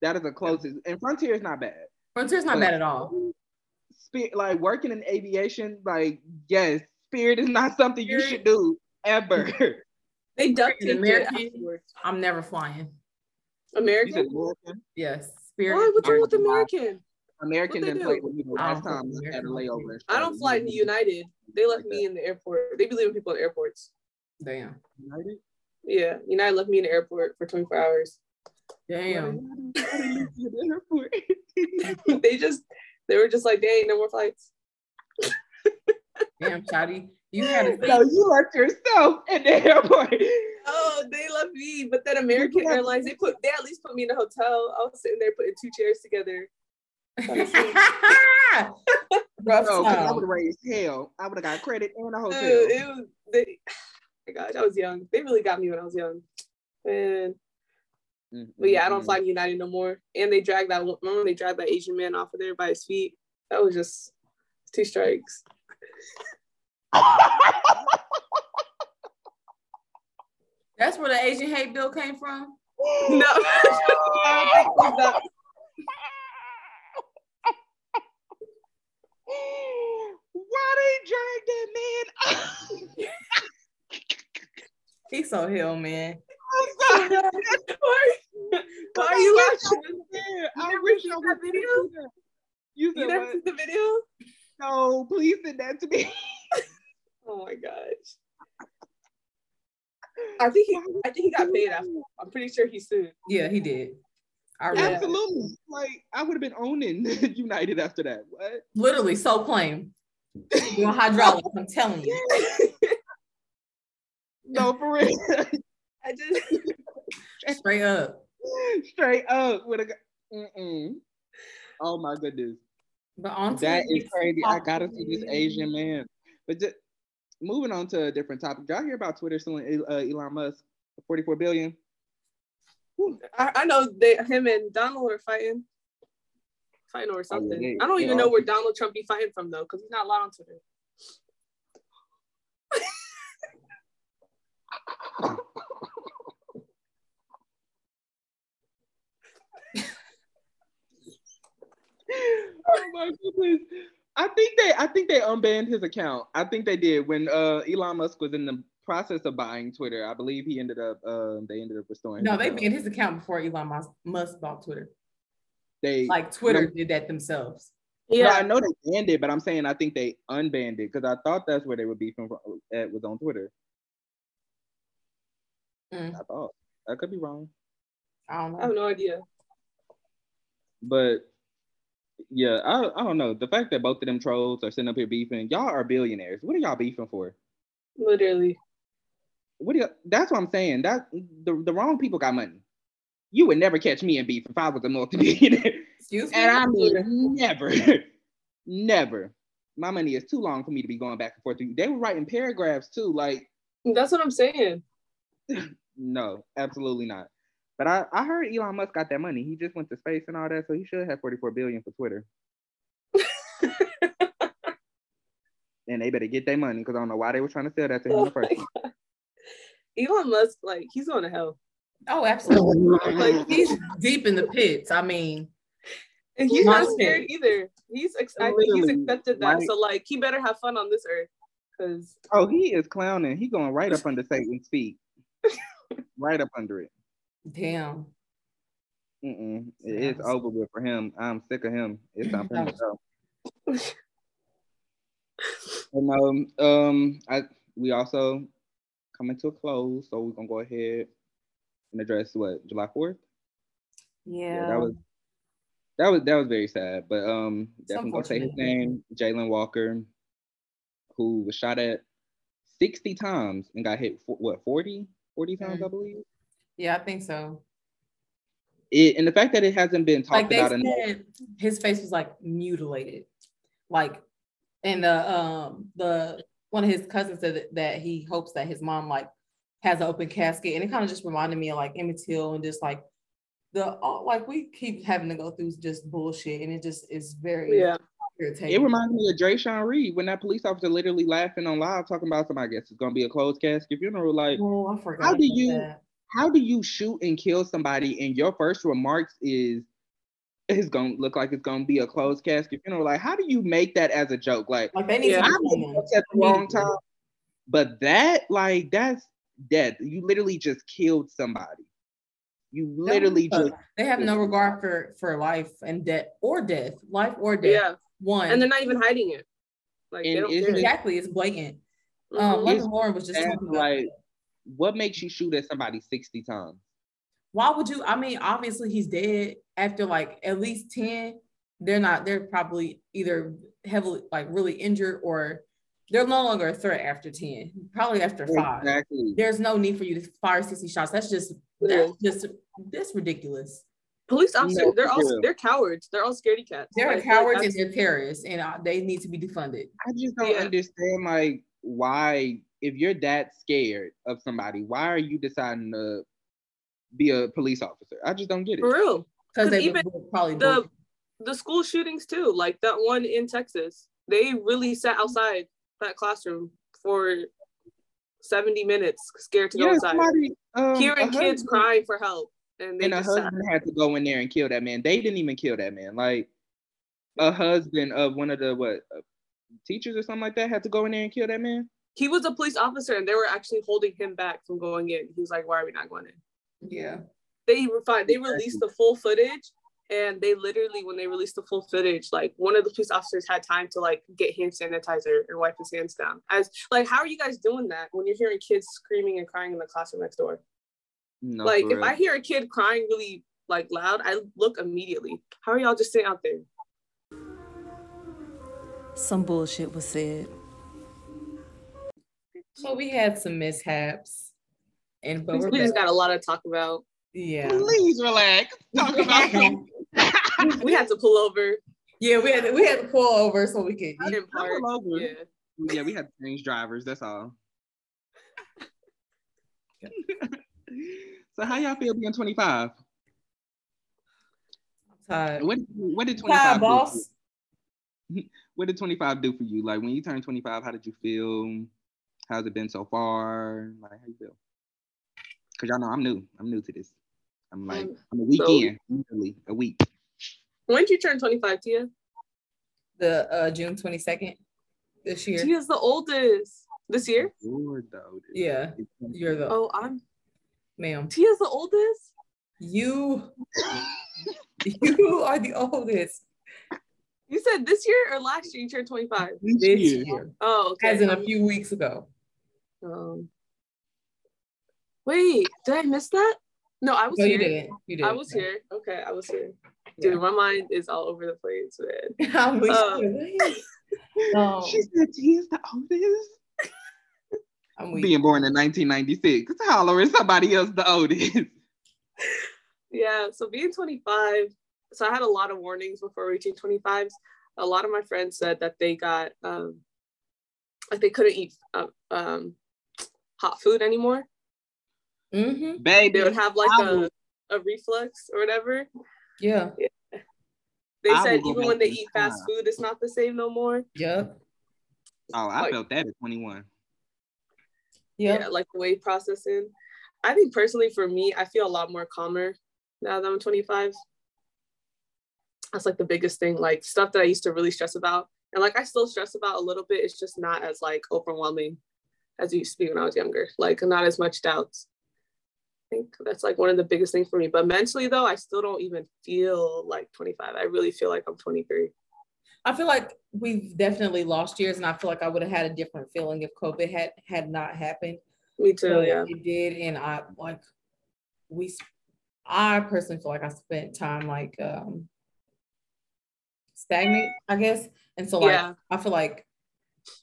That is the closest, and Frontier is not bad. Frontier is not but bad at all. Spirit, like working in aviation, like yes, Spirit is not something Spirit. you should do ever. they ducked in American. I'm never flying. American? American? Yes. Spirit. Why? What's wrong with American? American didn't play with me last time I had a layover. I don't fly in United. They left like me in the airport. They be leaving people in airports. Damn. United? Yeah. United left me in the airport for 24 hours. Damn. they just they were just like, they ain't no more flights. Damn, Shotty. You had a no, you left yourself in the airport. Oh, they left me. But then American Airlines, they put they at least put me in a hotel. I was sitting there putting two chairs together. Rough no, I would have raised hell. I would have got credit and a hotel. Dude, it was they, oh my gosh, I was young. They really got me when I was young. And mm-hmm. but yeah, I don't fly United no more. And they dragged that remember they dragged that Asian man off of there by his feet. That was just two strikes. That's where the Asian hate bill came from. No, Why they drag that man? He's so hell, man. I'm sorry. Why, why are you watching? I wish I that video. You, you never seen the video? No, please send that to me. oh my gosh. I think he I think he got paid after. I'm pretty sure he sued. Yeah, he did. I Absolutely. Like I would have been owning United after that. What? Literally, Soul Plane. You know, hydraulics, I'm telling you. no, for real. I just straight up. Straight up with a mm-mm. Oh my goodness. But on that is crazy. I gotta see this Asian man. But just, moving on to a different topic. Y'all hear about Twitter suing uh, Elon Musk 44 billion? I, I, know they him and Donald are fighting. Fighting over something. Oh, yeah, I don't even know where Donald Trump be fighting from though, because he's not allowed on Twitter. oh my goodness. I think they I think they unbanned his account. I think they did when uh, Elon Musk was in the process of buying Twitter. I believe he ended up uh, they ended up restoring. No, they banned his account before Elon Musk, Musk bought Twitter. They like Twitter did that themselves. Yeah, no, I know they banned it, but I'm saying I think they unbanned it because I thought that's where they were beefing from. at was on Twitter. Mm. I thought I could be wrong. I don't know. I have no idea. But yeah, I, I don't know. The fact that both of them trolls are sitting up here beefing, y'all are billionaires. What are y'all beefing for? Literally. What do you, that's what I'm saying. That the, the wrong people got money. You would never catch me in beef if I was a multi-billionaire. Excuse me. And I mean never. never. My money is too long for me to be going back and forth. They were writing paragraphs too. Like that's what I'm saying. no, absolutely not. But I, I heard Elon Musk got that money. He just went to space and all that, so he should have 44 billion for Twitter. and they better get their money because I don't know why they were trying to sell that to him in the oh first place. Elon Musk, like, he's going to hell. Oh, absolutely. like he's deep in the pits. I mean, and he's not scared either. He's ex- I think he's accepted that. Right. So like he better have fun on this earth. Cause oh, he is clowning. He going right up under Satan's feet. right up under it. Damn. Mm-mm. It is over with for him. I'm sick of him. It's time for him to go. and um, um, I we also coming to a close, so we're gonna go ahead and address what July fourth. Yeah. yeah. that was that was that was very sad. But um, definitely gonna say his name, Jayland Walker, who was shot at sixty times and got hit for, what 40, 40 times, mm-hmm. I believe. Yeah, I think so. It, and the fact that it hasn't been talked like about enough. His face was like mutilated, like, and the um the one of his cousins said that he hopes that his mom like has an open casket, and it kind of just reminded me of like Emmett Till and just like the like we keep having to go through just bullshit, and it just is very yeah. Irritating. It reminds me of Dreasjon Reed when that police officer literally laughing on live talking about somebody. I guess it's gonna be a closed casket funeral. Like, oh, I forgot. How do you that. How do you shoot and kill somebody and your first remarks is it's gonna look like it's gonna be a closed casket funeral? Like, how do you make that as a joke? Like, like they need yeah, to at the wrong time. But that, like, that's death. You literally just killed somebody. You literally just they have no regard for for life and death or death, life or death. Yeah. One. And they're not even hiding it. Like exactly, it's blatant. Mm-hmm. Um, Lauren was just like, what makes you shoot at somebody 60 times? Why would you? I mean, obviously he's dead after like at least 10. They're not, they're probably either heavily like really injured or they're no longer a threat after 10, probably after five. Exactly. There's no need for you to fire 60 shots. That's just that's just that's ridiculous. Police officers, no, they're all they're cowards. They're all scaredy cats. They're like, cowards like, and they're terrorists, and uh, they need to be defunded. I just don't yeah. understand like why, if you're that scared of somebody, why are you deciding to be a police officer? I just don't get it. For real, because they even probably the the school shootings too, like that one in Texas. They really sat outside that classroom for 70 minutes, scared to go yeah, inside. Somebody, um, Hearing kids crying for help and, and a husband had to go in there and kill that man. They didn't even kill that man. Like a husband of one of the what uh, teachers or something like that had to go in there and kill that man. He was a police officer, and they were actually holding him back from going in. He was like, "Why are we not going in?" Yeah. They were fine. They released the full footage, and they literally, when they released the full footage, like one of the police officers had time to like get hand sanitizer and wipe his hands down. As like, how are you guys doing that when you're hearing kids screaming and crying in the classroom next door? No, like if I hear a kid crying really like loud, I look immediately. How are y'all just sitting out there? Some bullshit was said. So we had some mishaps, and but we just got a lot to talk about. Yeah. Please relax. Talk about we had to pull over. Yeah, we had to, we had to pull over so we could. Pull over. Yeah. yeah, we had to change drivers. That's all. So how y'all feel being 25? tired. What, what did 25 tired, boss? What did 25 do for you? Like when you turned 25, how did you feel? How's it been so far? Like how you feel? Cause y'all know I'm new. I'm new to this. I'm like um, I'm a weekend, so, literally a week. When did you turn 25, Tia? The uh, June 22nd this year. Tia's the oldest. This year? You're the oldest. Yeah. You're the Oh, I'm ma'am. Tia's the oldest? You you are the oldest. You said this year or last year you turned 25? This year. year. Oh, okay. As in a few weeks ago. Um wait, did I miss that? No, I was no, here. You didn't. You didn't. I was here. Okay, I was here. Dude, yeah. my mind is all over the place, man. um, um, she said Tia's the oldest. I'm being born in 1996. Holler is somebody else the oldest. Yeah, so being 25, so I had a lot of warnings before reaching 25s. A lot of my friends said that they got um, like they couldn't eat uh, um, hot food anymore. Mm-hmm. Baby, they would have like a, a reflux or whatever. Yeah. yeah. They I said even when they eat fast food, it's not the same no more. Yeah. Oh, I like, felt that at 21 yep. yeah, like wave processing. I think personally for me, I feel a lot more calmer now that I'm 25. That's like the biggest thing, like stuff that I used to really stress about. And like I still stress about a little bit. It's just not as like overwhelming as it used to be when I was younger. Like not as much doubts. I think that's like one of the biggest things for me. But mentally though, I still don't even feel like 25. I really feel like I'm 23. I feel like we've definitely lost years, and I feel like I would have had a different feeling if COVID had had not happened. Me too. yeah, it did, and I like we I personally feel like I spent time like um stagnate, I guess. And so like yeah. I feel like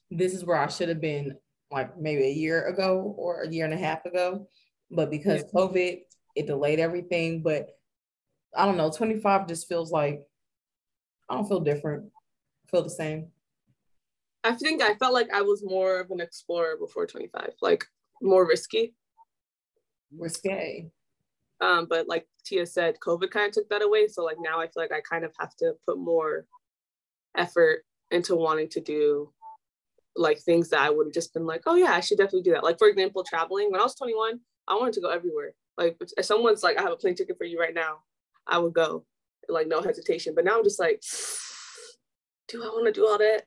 this is where I should have been like maybe a year ago or a year and a half ago. But because yeah. COVID, it delayed everything. But I don't know, 25 just feels like I don't feel different. I feel the same. I think I felt like I was more of an explorer before 25, like more risky. Risque. Um, but like Tia said, COVID kind of took that away. So like now I feel like I kind of have to put more effort into wanting to do like things that I would have just been like, oh yeah, I should definitely do that. Like for example, traveling. When I was 21, I wanted to go everywhere. Like if someone's like, I have a plane ticket for you right now, I would go, like no hesitation. But now I'm just like, do I want to do all that?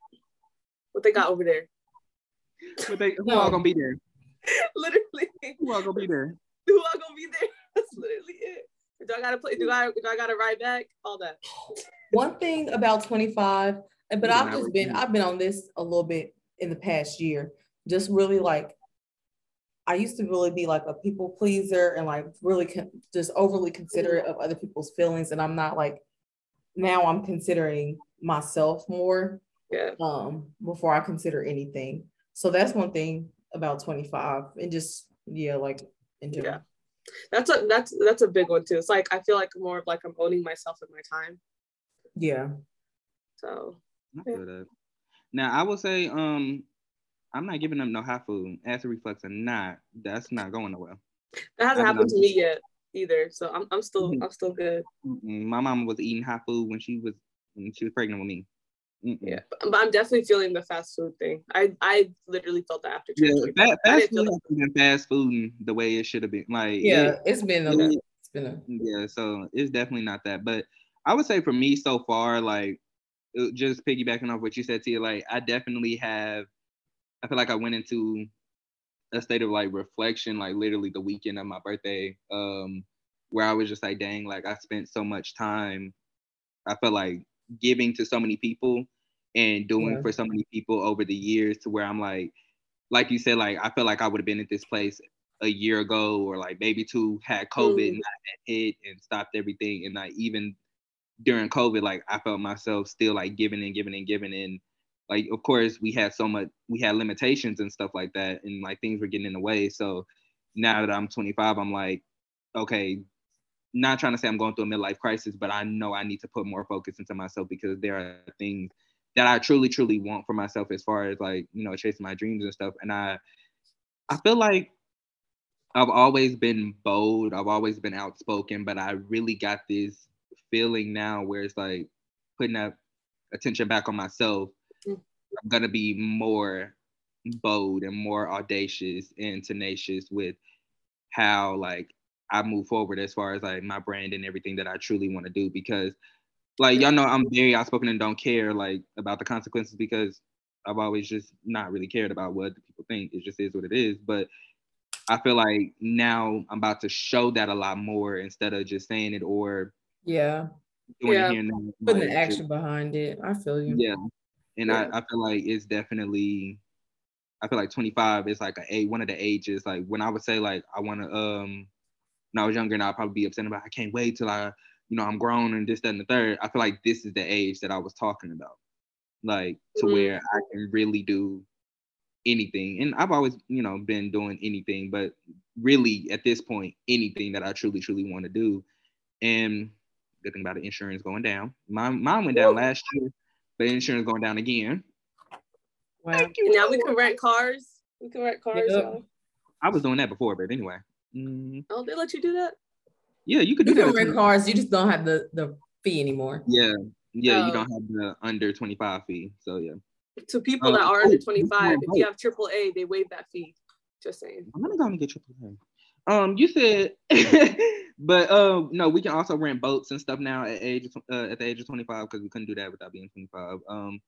What they got over there? But they who all gonna be there? literally. Who all gonna be there? Who all gonna be there? That's literally it. Do I gotta play? Do I do I gotta ride back? All that. One thing about 25, but I've just been I've been on this a little bit in the past year. Just really like I used to really be like a people pleaser and like really con- just overly considerate of other people's feelings. And I'm not like now I'm considering myself more yeah. um before I consider anything. So that's one thing about 25 and just yeah, like in general. Yeah. That's a that's that's a big one too. It's like I feel like more of like I'm owning myself in my time. Yeah. So yeah. Now I will say um I'm not giving them no hot food. Acid reflux or not, that's not going nowhere. That hasn't happened to me yet either. So I'm, I'm still mm-hmm. I'm still good. My mom was eating hot food when she was when she was pregnant with me. Mm-mm. Yeah, but I'm definitely feeling the fast food thing. I I literally felt that after. Yeah, that, fast food has been fast food the way it should have been. Like yeah, it, has been a, it, it's been a yeah. So it's definitely not that, but I would say for me so far, like just piggybacking off what you said to you, like I definitely have I feel like I went into a state of like reflection, like literally the weekend of my birthday, um, where I was just like, dang, like I spent so much time. I felt like giving to so many people and doing yeah. for so many people over the years to where I'm like, like you said, like I feel like I would have been at this place a year ago or like maybe two had COVID mm. and not hit and stopped everything. And like even during COVID, like I felt myself still like giving and giving and giving. And like of course we had so much we had limitations and stuff like that and like things were getting in the way. So now that i'm 25 i'm like okay not trying to say i'm going through a midlife crisis but i know i need to put more focus into myself because there are things that i truly truly want for myself as far as like you know chasing my dreams and stuff. And i i feel like i've always been bold. I've always been outspoken but i really got this feeling now where it's like putting that attention back on myself mm. I'm gonna be more bold and more audacious and tenacious with how like I move forward as far as like my brand and everything that I truly want to do because like y'all know I'm very outspoken and don't care like about the consequences because I've always just not really cared about what people think. It just is what it is. But I feel like now I'm about to show that a lot more instead of just saying it or yeah, doing yeah. it here and. Putting the action behind it. I feel you. Yeah and yeah. I, I feel like it's definitely I feel like 25 is like a one of the ages. Like when I would say like I want to um when I was younger and I'd probably be upset about I can't wait till I you know I'm grown and this that and the third. I feel like this is the age that I was talking about, like to mm-hmm. where I can really do anything. And I've always you know been doing anything, but really at this point anything that I truly truly want to do. And good thing about the insurance going down. My mine went down last year but insurance going down again. Wow. Now we can rent cars. We can rent cars. Yep. I was doing that before, but anyway. Mm. Oh, they let you do that? Yeah, you could do you can rent cars. You just don't have the the fee anymore. Yeah, yeah, oh. you don't have the under twenty five fee. So yeah. To people uh, that are under oh, twenty five, if you have AAA, they waive that fee. Just saying. I'm gonna go and get AAA. Um, you said, but uh, no, we can also rent boats and stuff now at age uh, at the age of 25 because we couldn't do that without being 25. Um,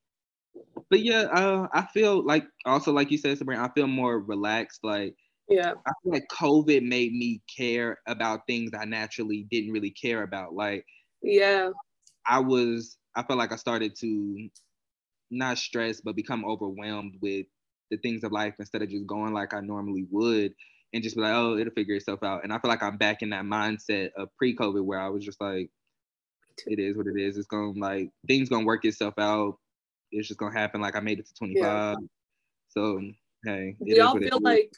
but yeah, uh, I feel like also like you said, Sabrina, I feel more relaxed. Like, yeah, I feel like COVID made me care about things I naturally didn't really care about. Like, yeah, I was, I felt like I started to not stress, but become overwhelmed with the things of life instead of just going like I normally would and just be like, oh, it'll figure itself out. And I feel like I'm back in that mindset of pre-COVID where I was just like, it is what it is. It's gonna like things gonna work itself out. It's just gonna happen. Like I made it to 25. Yeah. So hey, do y'all feel like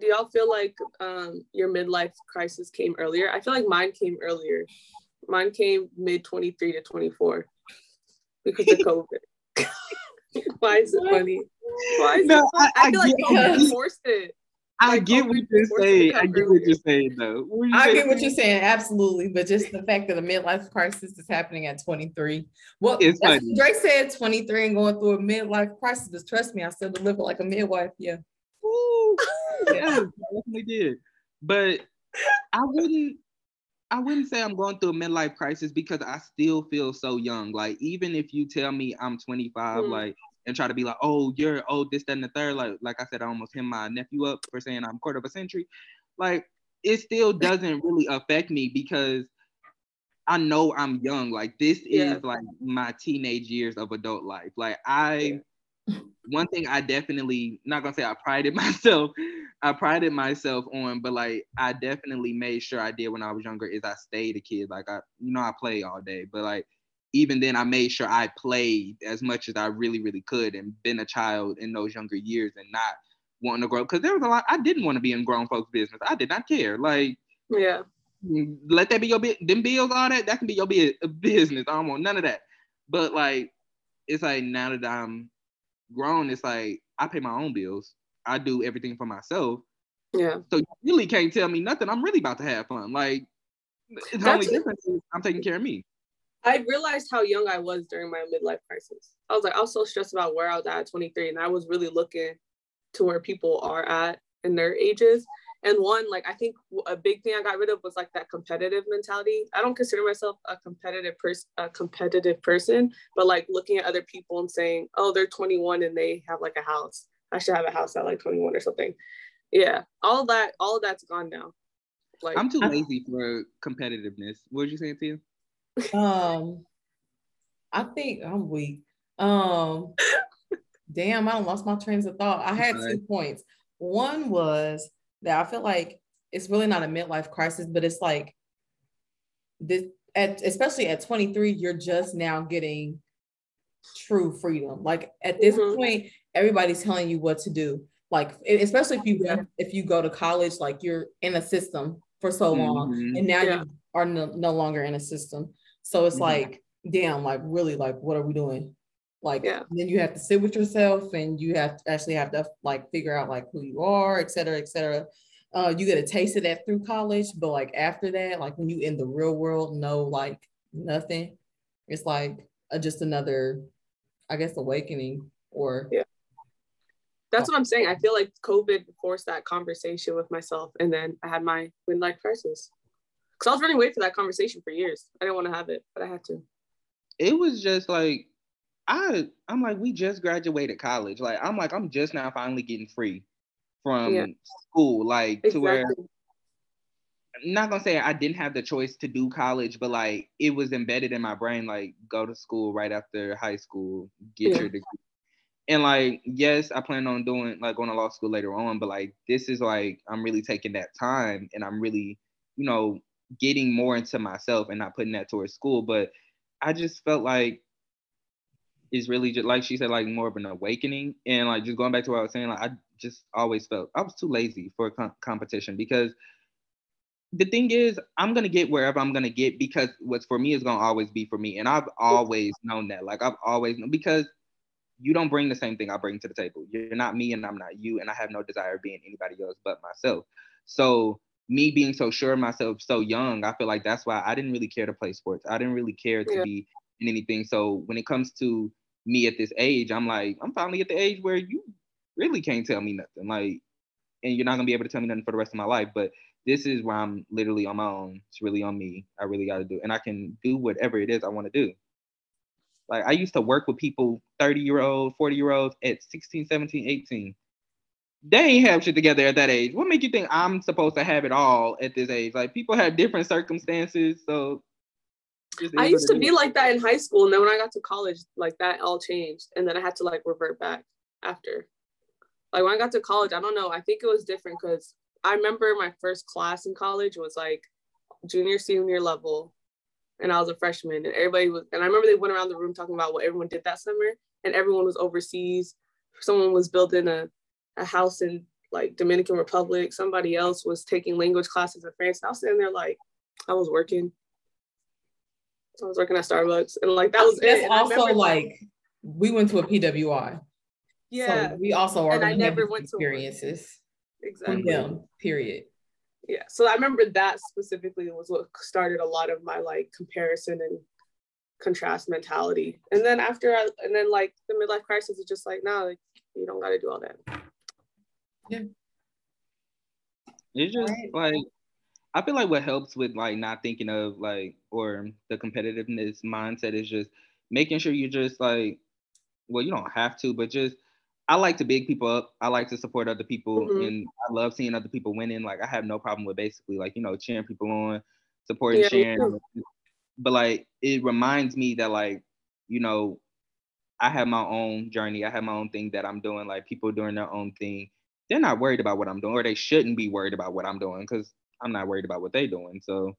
do y'all feel like um your midlife crisis came earlier? I feel like mine came earlier. Mine came mid 23 to 24 because of COVID. Why is it funny? Why is no, it funny? I, I, I feel like COVID forced it. I get what you're saying. I get what you're saying, though. I get what you're saying, absolutely. But just the fact that a midlife crisis is happening at 23. Well, Drake said 23 and going through a midlife crisis. But trust me, I still deliver like a midwife. Yeah. Ooh, yeah, I definitely did. But I wouldn't. I wouldn't say I'm going through a midlife crisis because I still feel so young. Like even if you tell me I'm 25, mm. like and try to be like, oh, you're oh this, that, and the third. Like, like I said, I almost hit my nephew up for saying I'm quarter of a century. Like, it still doesn't really affect me because I know I'm young. Like, this yeah. is like my teenage years of adult life. Like, I one thing I definitely not gonna say I prided myself, I prided myself on, but like I definitely made sure I did when I was younger is I stayed a kid. Like I, you know, I play all day, but like even then I made sure I played as much as I really, really could and been a child in those younger years and not wanting to grow. Cause there was a lot I didn't want to be in grown folks' business. I did not care. Like yeah. Mm, let that be your bit them bills, all that, that can be your business. I don't want none of that. But like it's like now that I'm grown, it's like I pay my own bills. I do everything for myself. Yeah. So you really can't tell me nothing. I'm really about to have fun. Like the only difference is I'm taking care of me. I realized how young I was during my midlife crisis. I was like, I was so stressed about where I was at 23, and I was really looking to where people are at in their ages. And one, like, I think a big thing I got rid of was like that competitive mentality. I don't consider myself a competitive person, a competitive person, but like looking at other people and saying, oh, they're 21 and they have like a house. I should have a house at like 21 or something. Yeah, all that, all of that's gone now. Like, I'm too lazy for competitiveness. What did you say, Tia? Um, I think I'm weak. Um, damn, I lost my trains of thought. I had two points. One was that I feel like it's really not a midlife crisis, but it's like this at especially at 23, you're just now getting true freedom. Like at this mm-hmm. point, everybody's telling you what to do. Like especially if you yeah. if you go to college, like you're in a system for so long, mm-hmm. and now yeah. you are no, no longer in a system. So it's mm-hmm. like, damn, like really, like what are we doing? Like yeah. then you have to sit with yourself and you have to actually have to like figure out like who you are, et cetera, et cetera. Uh, you get a taste of that through college, but like after that, like when you in the real world, know like nothing. It's like a, just another, I guess, awakening or yeah. That's what I'm saying. I feel like COVID forced that conversation with myself, and then I had my midlife crisis. Because I was running away for that conversation for years. I didn't want to have it, but I had to. It was just like I I'm like, we just graduated college. Like I'm like, I'm just now finally getting free from yeah. school. Like exactly. to where I'm not gonna say I didn't have the choice to do college, but like it was embedded in my brain, like go to school right after high school, get yeah. your degree. And like, yes, I plan on doing like going to law school later on, but like this is like I'm really taking that time and I'm really, you know, getting more into myself and not putting that towards school. But I just felt like it's really just like she said, like more of an awakening. And like just going back to what I was saying, like I just always felt I was too lazy for com- competition because the thing is, I'm gonna get wherever I'm gonna get because what's for me is gonna always be for me, and I've always known that. Like I've always known because you don't bring the same thing I bring to the table. You're not me, and I'm not you, and I have no desire of being anybody else but myself. So me being so sure of myself so young, I feel like that's why I didn't really care to play sports. I didn't really care to yeah. be in anything. So when it comes to me at this age, I'm like, I'm finally at the age where you really can't tell me nothing. Like, and you're not gonna be able to tell me nothing for the rest of my life. But this is where I'm literally on my own. It's really on me. I really gotta do, and I can do whatever it is I want to do. Like I used to work with people, 30 year old, 40 year olds at 16, 17, 18 they ain't have shit together at that age. What make you think I'm supposed to have it all at this age? Like people have different circumstances, so. I used to be like that in high school, and then when I got to college, like that all changed, and then I had to like revert back after. Like when I got to college, I don't know. I think it was different because I remember my first class in college was like junior, senior level, and I was a freshman, and everybody was, and I remember they went around the room talking about what everyone did that summer, and everyone was overseas. Someone was building a, a house in like Dominican Republic. Somebody else was taking language classes in France. I was sitting there like, I was working. I was working at Starbucks, and like that was That's it. also like we went to a PWI. Yeah, so we also are. And I never went to experiences. Exactly. them. Period. Yeah. So I remember that specifically was what started a lot of my like comparison and contrast mentality. And then after I, and then like the midlife crisis is just like, nah, like you don't got to do all that. Yeah. It's just right. like I feel like what helps with like not thinking of like or the competitiveness mindset is just making sure you just like well you don't have to but just I like to big people up. I like to support other people mm-hmm. and I love seeing other people winning. Like I have no problem with basically like, you know, cheering people on, supporting, yeah, sharing. But like it reminds me that like, you know, I have my own journey. I have my own thing that I'm doing. Like people doing their own thing. They're not worried about what I'm doing, or they shouldn't be worried about what I'm doing because I'm not worried about what they're doing. So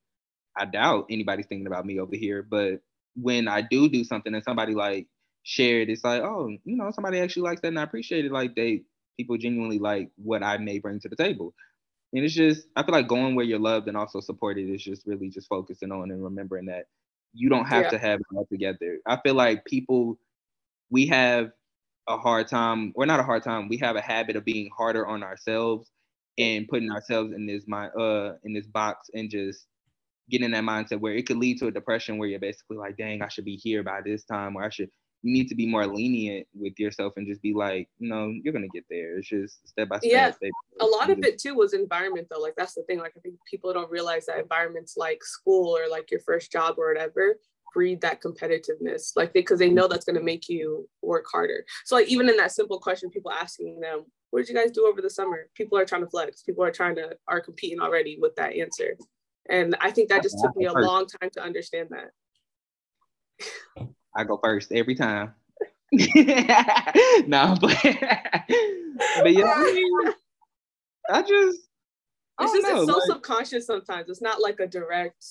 I doubt anybody's thinking about me over here. But when I do do something and somebody like shared, it's like, oh, you know, somebody actually likes that and I appreciate it. Like they people genuinely like what I may bring to the table. And it's just, I feel like going where you're loved and also supported is just really just focusing on and remembering that you don't have yeah. to have it all together. I feel like people, we have a hard time, or not a hard time, we have a habit of being harder on ourselves and putting ourselves in this my uh, in this box and just getting that mindset where it could lead to a depression where you're basically like, dang, I should be here by this time, or I should you need to be more lenient with yourself and just be like, you know, you're gonna get there. It's just step by step. Yeah, a lot of it too was environment though. Like that's the thing. Like I think people don't realize that environments like school or like your first job or whatever breed that competitiveness. Like because they, they know that's gonna make you work harder. So like even in that simple question, people asking them, "What did you guys do over the summer?" People are trying to flex. People are trying to are competing already with that answer. And I think that just took me a long time to understand that. I go first every time. no, but but yeah, I, I just I it's just know, it's so like, subconscious sometimes. It's not like a direct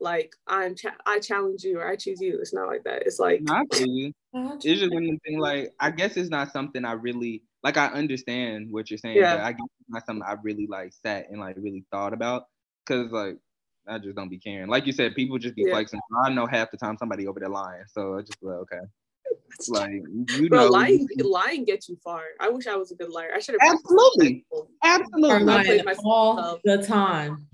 like I'm cha- I challenge you or I choose you. It's not like that. It's like not you. It's just one thing like I guess it's not something I really like I understand what you're saying, yeah. but I guess it's not something I really like sat and like really thought about. Cause like I just don't be caring. Like you said, people just be yeah. flexing. I know half the time somebody over there lying, so I just like okay. Like you Bro, know, lying, lying gets you far. I wish I was a good liar. I should have absolutely, absolutely lying all the time.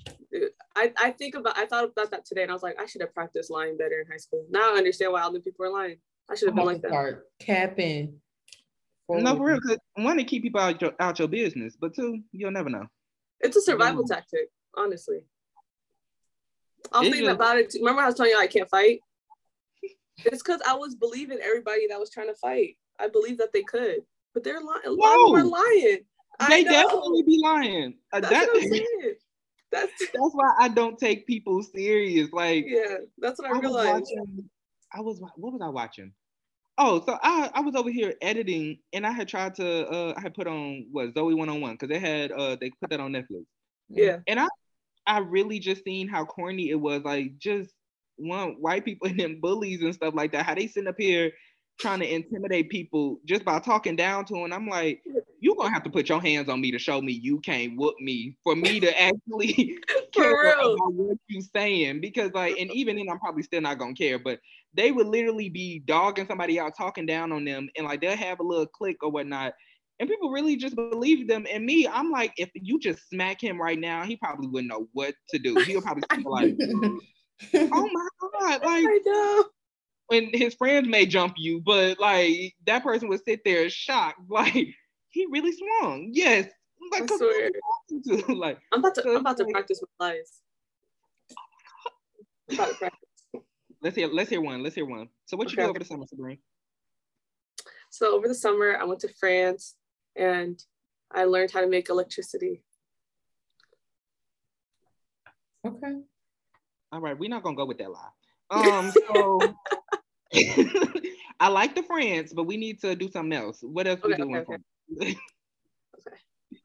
I, I think about I thought about that today and I was like I should have practiced lying better in high school. Now I understand why all the people are lying. I should have been like that. Start capping. No, for real. Cause one to keep people out your out your business, but two, you'll never know. It's a survival tactic, honestly. I was thinking just, about it. Too. Remember I was telling you I can't fight? it's because I was believing everybody that was trying to fight. I believe that they could, but they're lying. A lot of them are lying. They definitely be lying. Uh, that's that, what I'm saying. That's that's why I don't take people serious. Like yeah, that's what I, I realized. Was watching, I was what was I watching? Oh, so I, I was over here editing and I had tried to uh I had put on what Zoey one on one because they had uh they put that on Netflix. Yeah. And I I really just seen how corny it was. Like just one white people and then bullies and stuff like that. How they sitting up here trying to intimidate people just by talking down to them. I'm like, you're gonna have to put your hands on me to show me you can't whoop me for me to actually care about what you're saying. Because like, and even then I'm probably still not gonna care, but they would literally be dogging somebody out, talking down on them, and like they'll have a little click or whatnot and people really just believe them. And me, I'm like, if you just smack him right now, he probably wouldn't know what to do. He'll probably be like, "Oh my god!" Like, I know. When his friends may jump you, but like that person would sit there shocked, like he really swung. Yes, like, I swear. like I'm about to, I'm about to practice with lies. I'm about to practice. Let's hear, let's hear one. Let's hear one. So, what okay. you do over the summer, Sabrina? So over the summer, I went to France and I learned how to make electricity. Okay. All right, we're not gonna go with that lie. Um, so I like the friends, but we need to do something else. What else okay, we doing? Okay, okay. okay.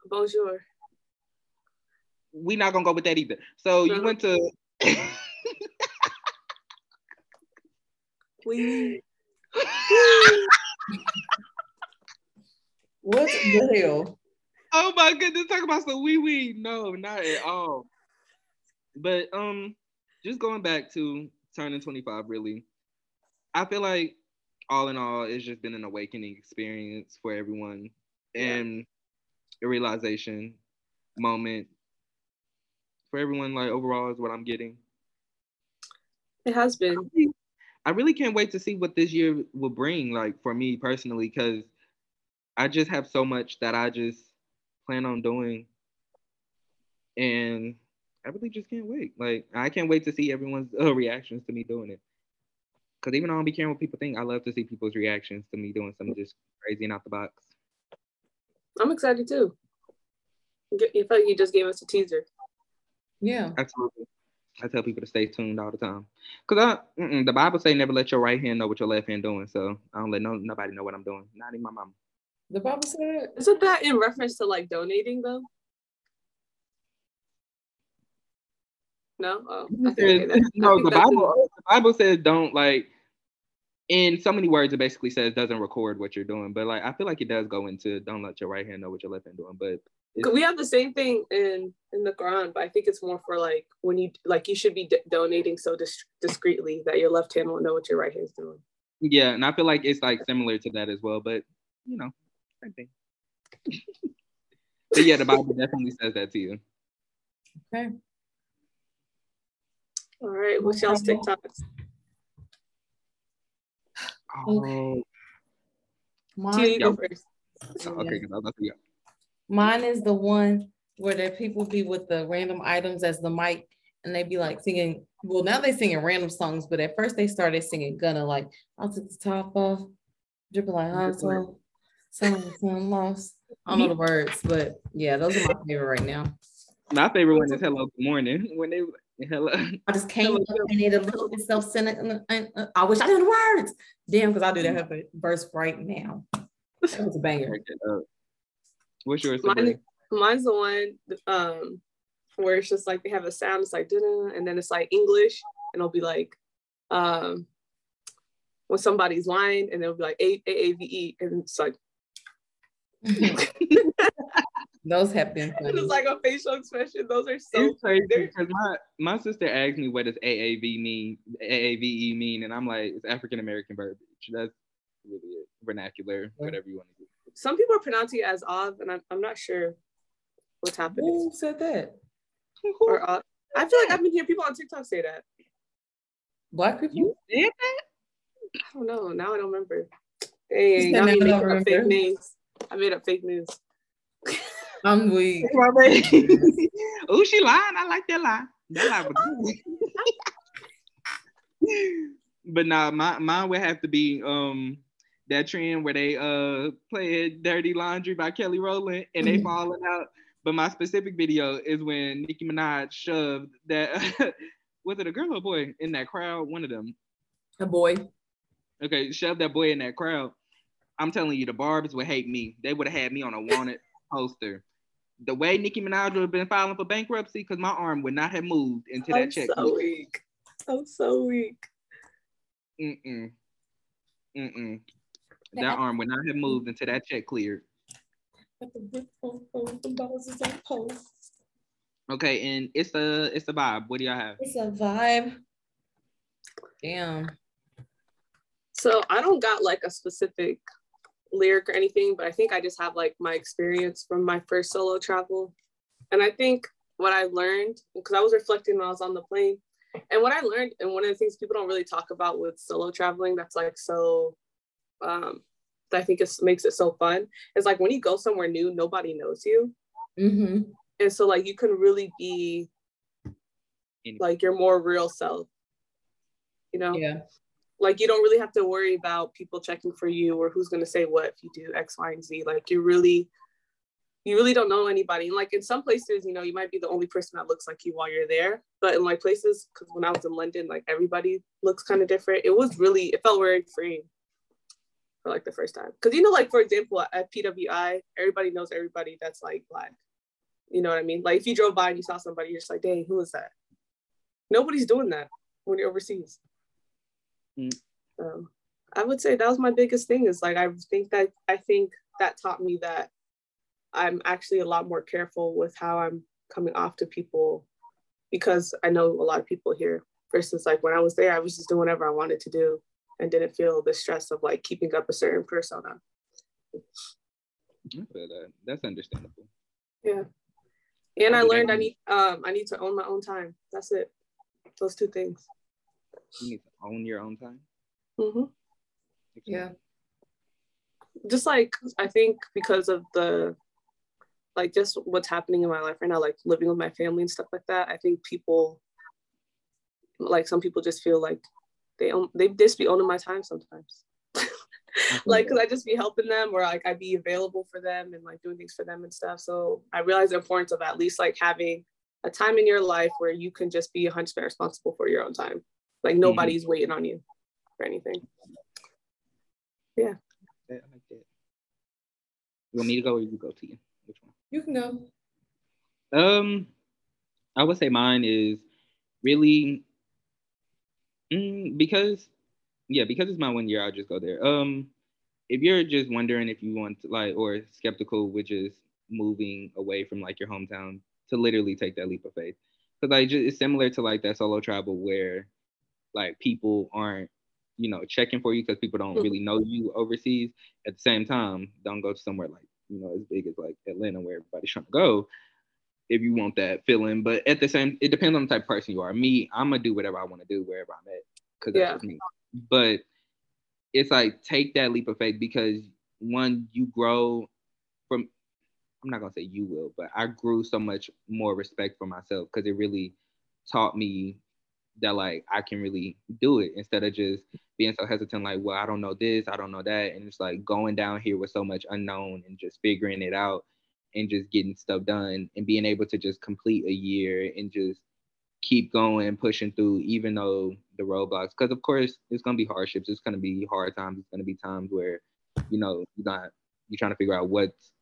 Bonjour. we not gonna go with that either. So you went to. we. What the hell? Oh my goodness, talk about some wee wee. No, not at all. But um, just going back to turning 25, really, I feel like all in all, it's just been an awakening experience for everyone and a realization moment for everyone. Like overall, is what I'm getting. It has been. I really can't wait to see what this year will bring. Like for me personally, because I just have so much that I just plan on doing. And I really just can't wait. Like I can't wait to see everyone's uh, reactions to me doing it. Cause even though I don't be caring what people think, I love to see people's reactions to me doing something just crazy and out the box. I'm excited too. You feel like you just gave us a teaser. Yeah, absolutely. I tell people to stay tuned all the time, cause I, the Bible say never let your right hand know what your left hand doing. So I don't let no nobody know what I'm doing, not even my mom. The Bible said. Isn't that in reference to like donating though? No. Oh, says, no, the Bible. The Bible says don't like. In so many words, it basically says doesn't record what you're doing, but like I feel like it does go into don't let your right hand know what your left hand doing. But we have the same thing in in the Quran, but I think it's more for like when you like you should be d- donating so dis- discreetly that your left hand won't know what your right hand's doing. Yeah, and I feel like it's like similar to that as well, but you know, same thing. but yeah, the Bible definitely says that to you. Okay. All right, what's y'all's TikToks? Oh. Mine, you go first. Oh, okay, because I you. Mine is the one where the people be with the random items as the mic and they be like singing. Well, now they singing random songs, but at first they started singing Gunna like I'll take the top off, dripping like hot sauce. Some some lost. I don't know the words, but yeah, those are my favorite right now. My favorite one is Hello Good Morning. When they hello. I just came hello. up and it a little bit self-centered. Uh, I wish I knew the words. Damn, because I do that verse right now. That was a banger. What's yours? Mine, mine's the one um where it's just like they have a sound, it's like dinner, and then it's like English, and it'll be like um when somebody's lying, and it'll be like A A A V E, and it's like Those have been funny. It's like a facial expression. Those are so it's crazy because my, my sister asked me what does AAV mean, AAVE mean, and I'm like, it's African American verbiage. That's really it. Vernacular, whatever you want to do. Some people are pronouncing it as Av, and I'm, I'm not sure what's happening. Who said that? Or uh, I feel like I've been hearing people on TikTok say that. Black people? You said that? I don't know. Now I don't remember. Dang, now I'm making up fake names. I made up fake news. I'm weak. oh, she lying. I like that lie. That lie was good. but nah, my mine would have to be um that trend where they uh play Dirty Laundry by Kelly Rowland and they mm-hmm. falling out. But my specific video is when Nicki Minaj shoved that was it a girl or a boy in that crowd? One of them. A boy. Okay, shoved that boy in that crowd. I'm telling you, the Barbs would hate me. They would have had me on a wanted poster. The way Nicki Minaj would have been filing for bankruptcy, because my arm would not have moved into that I'm check. I'm so weak. I'm so weak. Mm-mm. Mm-mm. That arm would not have moved until that check cleared. Okay, and it's a it's a vibe. What do y'all have? It's a vibe. Damn. So I don't got like a specific lyric or anything, but I think I just have like my experience from my first solo travel. And I think what I learned, because I was reflecting when I was on the plane, and what I learned, and one of the things people don't really talk about with solo traveling that's like so, um, that I think it makes it so fun, is like when you go somewhere new, nobody knows you. Mm-hmm. And so, like, you can really be like your more real self, you know? Yeah like you don't really have to worry about people checking for you or who's going to say what if you do x y and z like you really you really don't know anybody and like in some places you know you might be the only person that looks like you while you're there but in like places because when i was in london like everybody looks kind of different it was really it felt very freeing for like the first time because you know like for example at pwi everybody knows everybody that's like black You know what I mean? Like if you drove by and you saw somebody, you're just like, dang, who is that? Nobody's doing that when you're overseas. Mm. So I would say that was my biggest thing is like I think that I think that taught me that I'm actually a lot more careful with how I'm coming off to people because I know a lot of people here versus like when I was there, I was just doing whatever I wanted to do and didn't feel the stress of like keeping up a certain persona. Feel that. That's understandable. Yeah. And I learned I need um I need to own my own time. That's it. Those two things. You need to own your own time. Mm-hmm. Yeah. Just like I think because of the like just what's happening in my life right now, like living with my family and stuff like that. I think people like some people just feel like they own they just be owning my time sometimes. like because I just be helping them or like I be available for them and like doing things for them and stuff. So I realize the importance of at least like having a time in your life where you can just be 100% responsible for your own time. Like mm-hmm. nobody's mm-hmm. waiting on you for anything. Yeah. I like that. You want me to go or you go to you? Which one? You can go. Um, I would say mine is really mm, because yeah, because it's my one year, I'll just go there. Um, if you're just wondering if you want to like or skeptical which is moving away from like your hometown to literally take that leap of faith, because like just, it's similar to like that solo travel where like people aren't you know checking for you because people don't really know you overseas. At the same time, don't go somewhere like you know as big as like Atlanta where everybody's trying to go if you want that feeling. But at the same, it depends on the type of person you are. Me, I'm gonna do whatever I want to do wherever I'm at because that's yeah. me but it's like take that leap of faith because one, you grow from I'm not gonna say you will, but I grew so much more respect for myself because it really taught me that like I can really do it instead of just being so hesitant, like, well, I don't know this, I don't know that. And it's like going down here with so much unknown and just figuring it out and just getting stuff done and being able to just complete a year and just keep going, pushing through, even though the roadblocks, because of course it's gonna be hardships, it's gonna be hard times, it's gonna be times where, you know, you're not you're trying to figure out what's,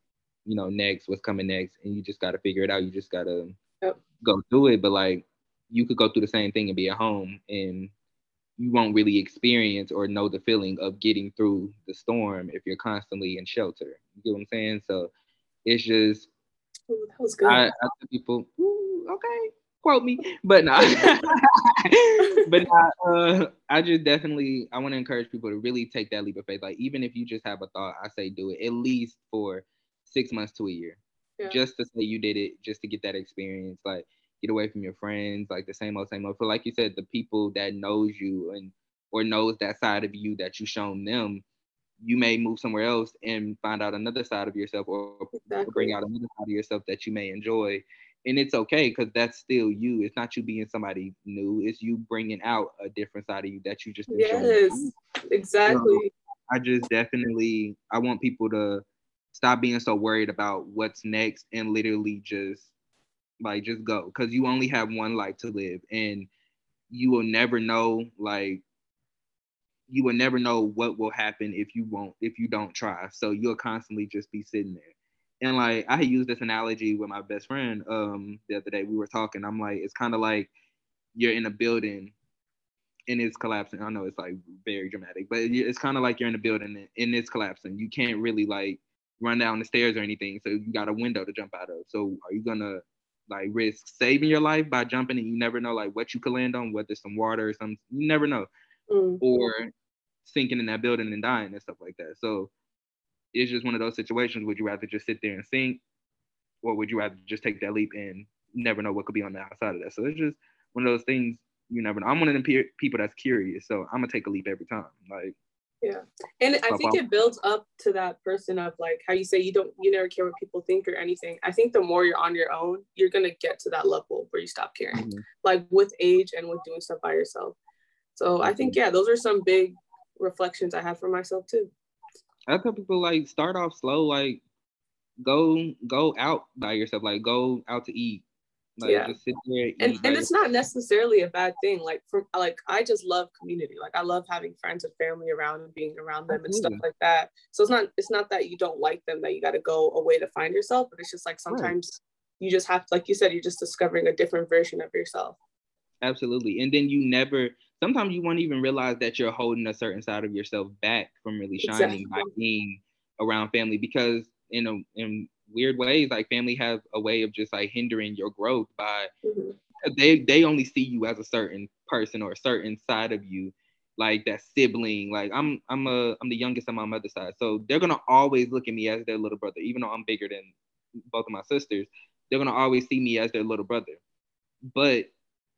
you know, next, what's coming next, and you just gotta figure it out. You just gotta yep. go through it. But like you could go through the same thing and be at home and you won't really experience or know the feeling of getting through the storm if you're constantly in shelter. You get what I'm saying? So it's just Ooh, that was good. I, I tell people, okay, quote me, but not. but not, uh, I just definitely I want to encourage people to really take that leap of faith. Like even if you just have a thought, I say do it at least for six months to a year, yeah. just to say you did it, just to get that experience. Like get away from your friends, like the same old same old. For like you said, the people that knows you and or knows that side of you that you shown them you may move somewhere else and find out another side of yourself or exactly. bring out another side of yourself that you may enjoy and it's okay because that's still you. It's not you being somebody new. It's you bringing out a different side of you that you just yes, exactly. I just definitely I want people to stop being so worried about what's next and literally just like just go because you only have one life to live and you will never know like you will never know what will happen if you won't if you don't try so you'll constantly just be sitting there and like I used this analogy with my best friend um the other day. We were talking. I'm like, it's kind of like you're in a building and it's collapsing. I know it's like very dramatic, but it's kind of like you're in a building and it's collapsing. You can't really like run down the stairs or anything. So you got a window to jump out of. So are you gonna like risk saving your life by jumping and you never know like what you could land on, whether some water or something, you never know. Mm-hmm. Or sinking in that building and dying and stuff like that. So it's just one of those situations. Would you rather just sit there and sink, or would you rather just take that leap and never know what could be on the outside of that? So it's just one of those things you never know. I'm one of them pe- people that's curious, so I'm gonna take a leap every time. Like, yeah, and I think it builds up to that person of like how you say you don't, you never care what people think or anything. I think the more you're on your own, you're gonna get to that level where you stop caring, mm-hmm. like with age and with doing stuff by yourself. So I think yeah, those are some big reflections I have for myself too. I tell people like start off slow, like go go out by yourself, like go out to eat. Like yeah. just sit there and, and it's not necessarily a bad thing. Like for like I just love community. Like I love having friends and family around and being around them and stuff like that. So it's not it's not that you don't like them that you gotta go away to find yourself, but it's just like sometimes you just have like you said you're just discovering a different version of yourself absolutely and then you never sometimes you won't even realize that you're holding a certain side of yourself back from really shining exactly. by being around family because in a in weird ways like family have a way of just like hindering your growth by mm-hmm. they they only see you as a certain person or a certain side of you like that sibling like i'm i'm a i'm the youngest on my mother's side. So they're gonna always look at me as their little brother even though i'm bigger than both of my sisters they're gonna always see me as their little brother. But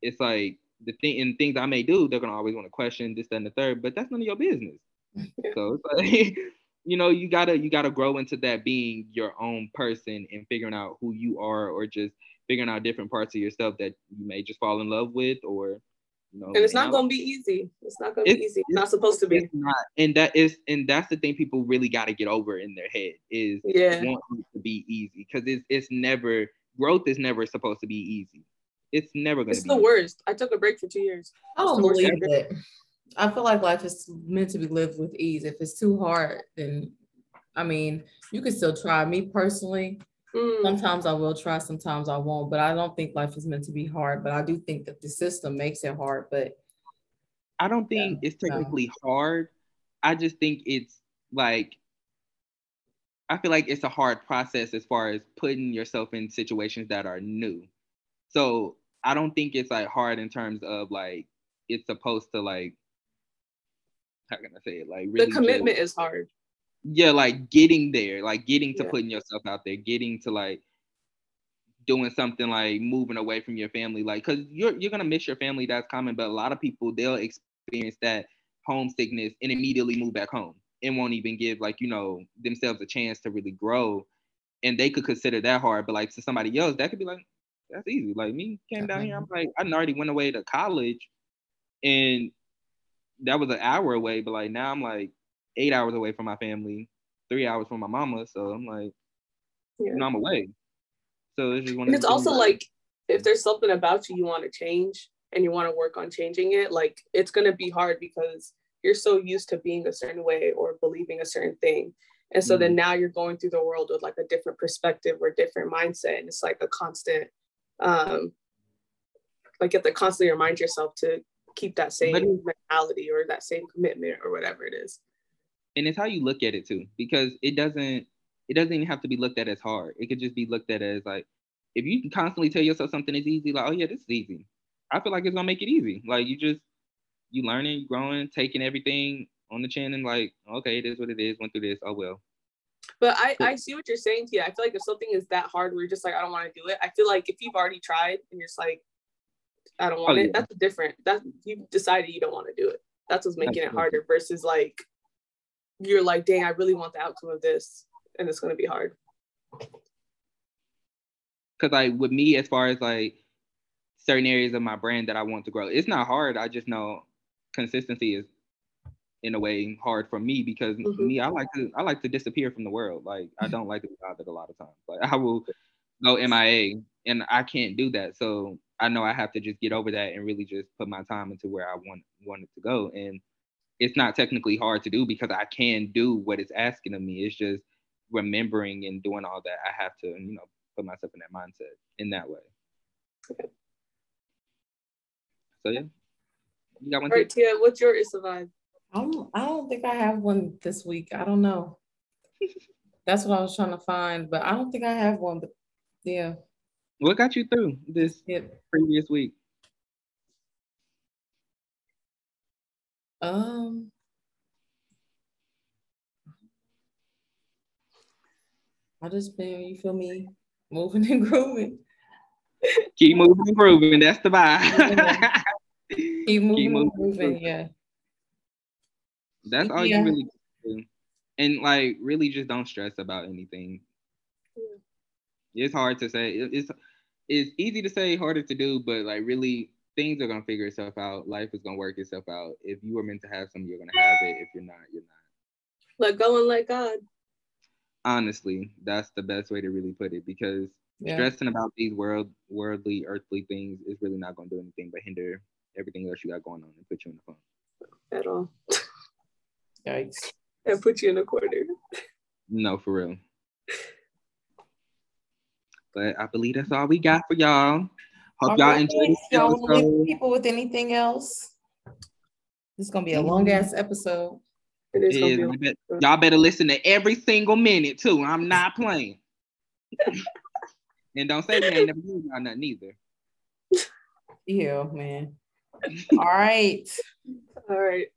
it's like the thing and things i may do they're gonna always want to question this that, and the third but that's none of your business. So it's like you know you gotta you gotta grow into that being your own person and figuring out who you are or just figuring out different parts of yourself that you may just fall in love with or you know, and it's not gonna be easy. It's not gonna it's, be easy. It's, not supposed to be. Not, and that is, and that's the thing people really got to get over in their head is yeah, want it to be easy because it's it's never growth is never supposed to be easy. It's never gonna. It's the easy. worst. I took a break for two years. I don't believe it. I feel like life is meant to be lived with ease. If it's too hard, then I mean, you can still try. Me personally, Mm. Sometimes I will try, sometimes I won't, but I don't think life is meant to be hard. But I do think that the system makes it hard. But I don't think yeah, it's technically no. hard. I just think it's like I feel like it's a hard process as far as putting yourself in situations that are new. So I don't think it's like hard in terms of like it's supposed to like how can I say it? Like really the commitment is hard yeah, like getting there, like getting to yeah. putting yourself out there, getting to like doing something like moving away from your family, like because you're you're gonna miss your family. That's common, but a lot of people they'll experience that homesickness and immediately move back home and won't even give like you know themselves a chance to really grow. And they could consider that hard, but like to somebody else, that could be like that's easy. Like me came down here, I'm like I already went away to college, and that was an hour away, but like now I'm like eight hours away from my family, three hours from my mama. So I'm like, yeah. I'm away. So it's just one. And it's also like if there's something about you you want to change and you want to work on changing it, like it's gonna be hard because you're so used to being a certain way or believing a certain thing. And so mm then now you're going through the world with like a different perspective or different mindset. And it's like a constant, um, like you have to constantly remind yourself to keep that same mentality or that same commitment or whatever it is. And it's how you look at it too because it doesn't it doesn't even have to be looked at as hard. It could just be looked at as like if you constantly tell yourself something is easy like oh yeah this is easy. I feel like it's gonna make it easy. Like you just you learning growing taking everything on the chin and like okay it is what it is went through this oh well. But I, I see what you're saying Tia. I feel like if something is that hard where you're just like, I don't want to do it, I feel like if you've already tried and you're just like, I don't want oh, it, yeah. that's different. That you decided you don't want to do it. That's what's making Absolutely. it harder versus like you're like, dang, I really want the outcome of this, and it's gonna be hard. Cause like with me, as far as like certain areas of my brand that I want to grow, it's not hard. I just know consistency is in a way hard for me because mm-hmm. me, I like to I like to disappear from the world. Like I don't like to be bothered a lot of times. Like I will go MIA and I can't do that. So I know I have to just get over that and really just put my time into where I want wanted to go. And it's not technically hard to do because I can do what it's asking of me. It's just remembering and doing all that. I have to, you know, put myself in that mindset in that way. Okay. So yeah. You got one? All right, Tia, what's your Issa vibe? I don't, I don't think I have one this week. I don't know. That's what I was trying to find, but I don't think I have one. But yeah. What got you through this yep. previous week? Um, I just been, you feel me, moving and grooving. Keep moving and grooving. That's the vibe. Keep moving, Keep moving and grooving. Yeah. That's all yeah. you really do. And like, really, just don't stress about anything. It's hard to say. It's it's easy to say, harder to do, but like, really, things are gonna figure itself out. Life is gonna work itself out. If you were meant to have something, you're gonna have it. If you're not, you're not. Let go and let God. Honestly, that's the best way to really put it because yeah. stressing about these world worldly, earthly things is really not gonna do anything but hinder everything else you got going on and put you in the phone. At all. Yikes. And put you in a corner. No, for real. But I believe that's all we got for y'all. Hope all y'all right. enjoyed this y'all People with anything else? This is gonna be a long ass episode. It is. It is. Bet, y'all better listen to every single minute too. I'm not playing. and don't say we ain't never doing y'all nothing either. Yeah, man. All right. All right.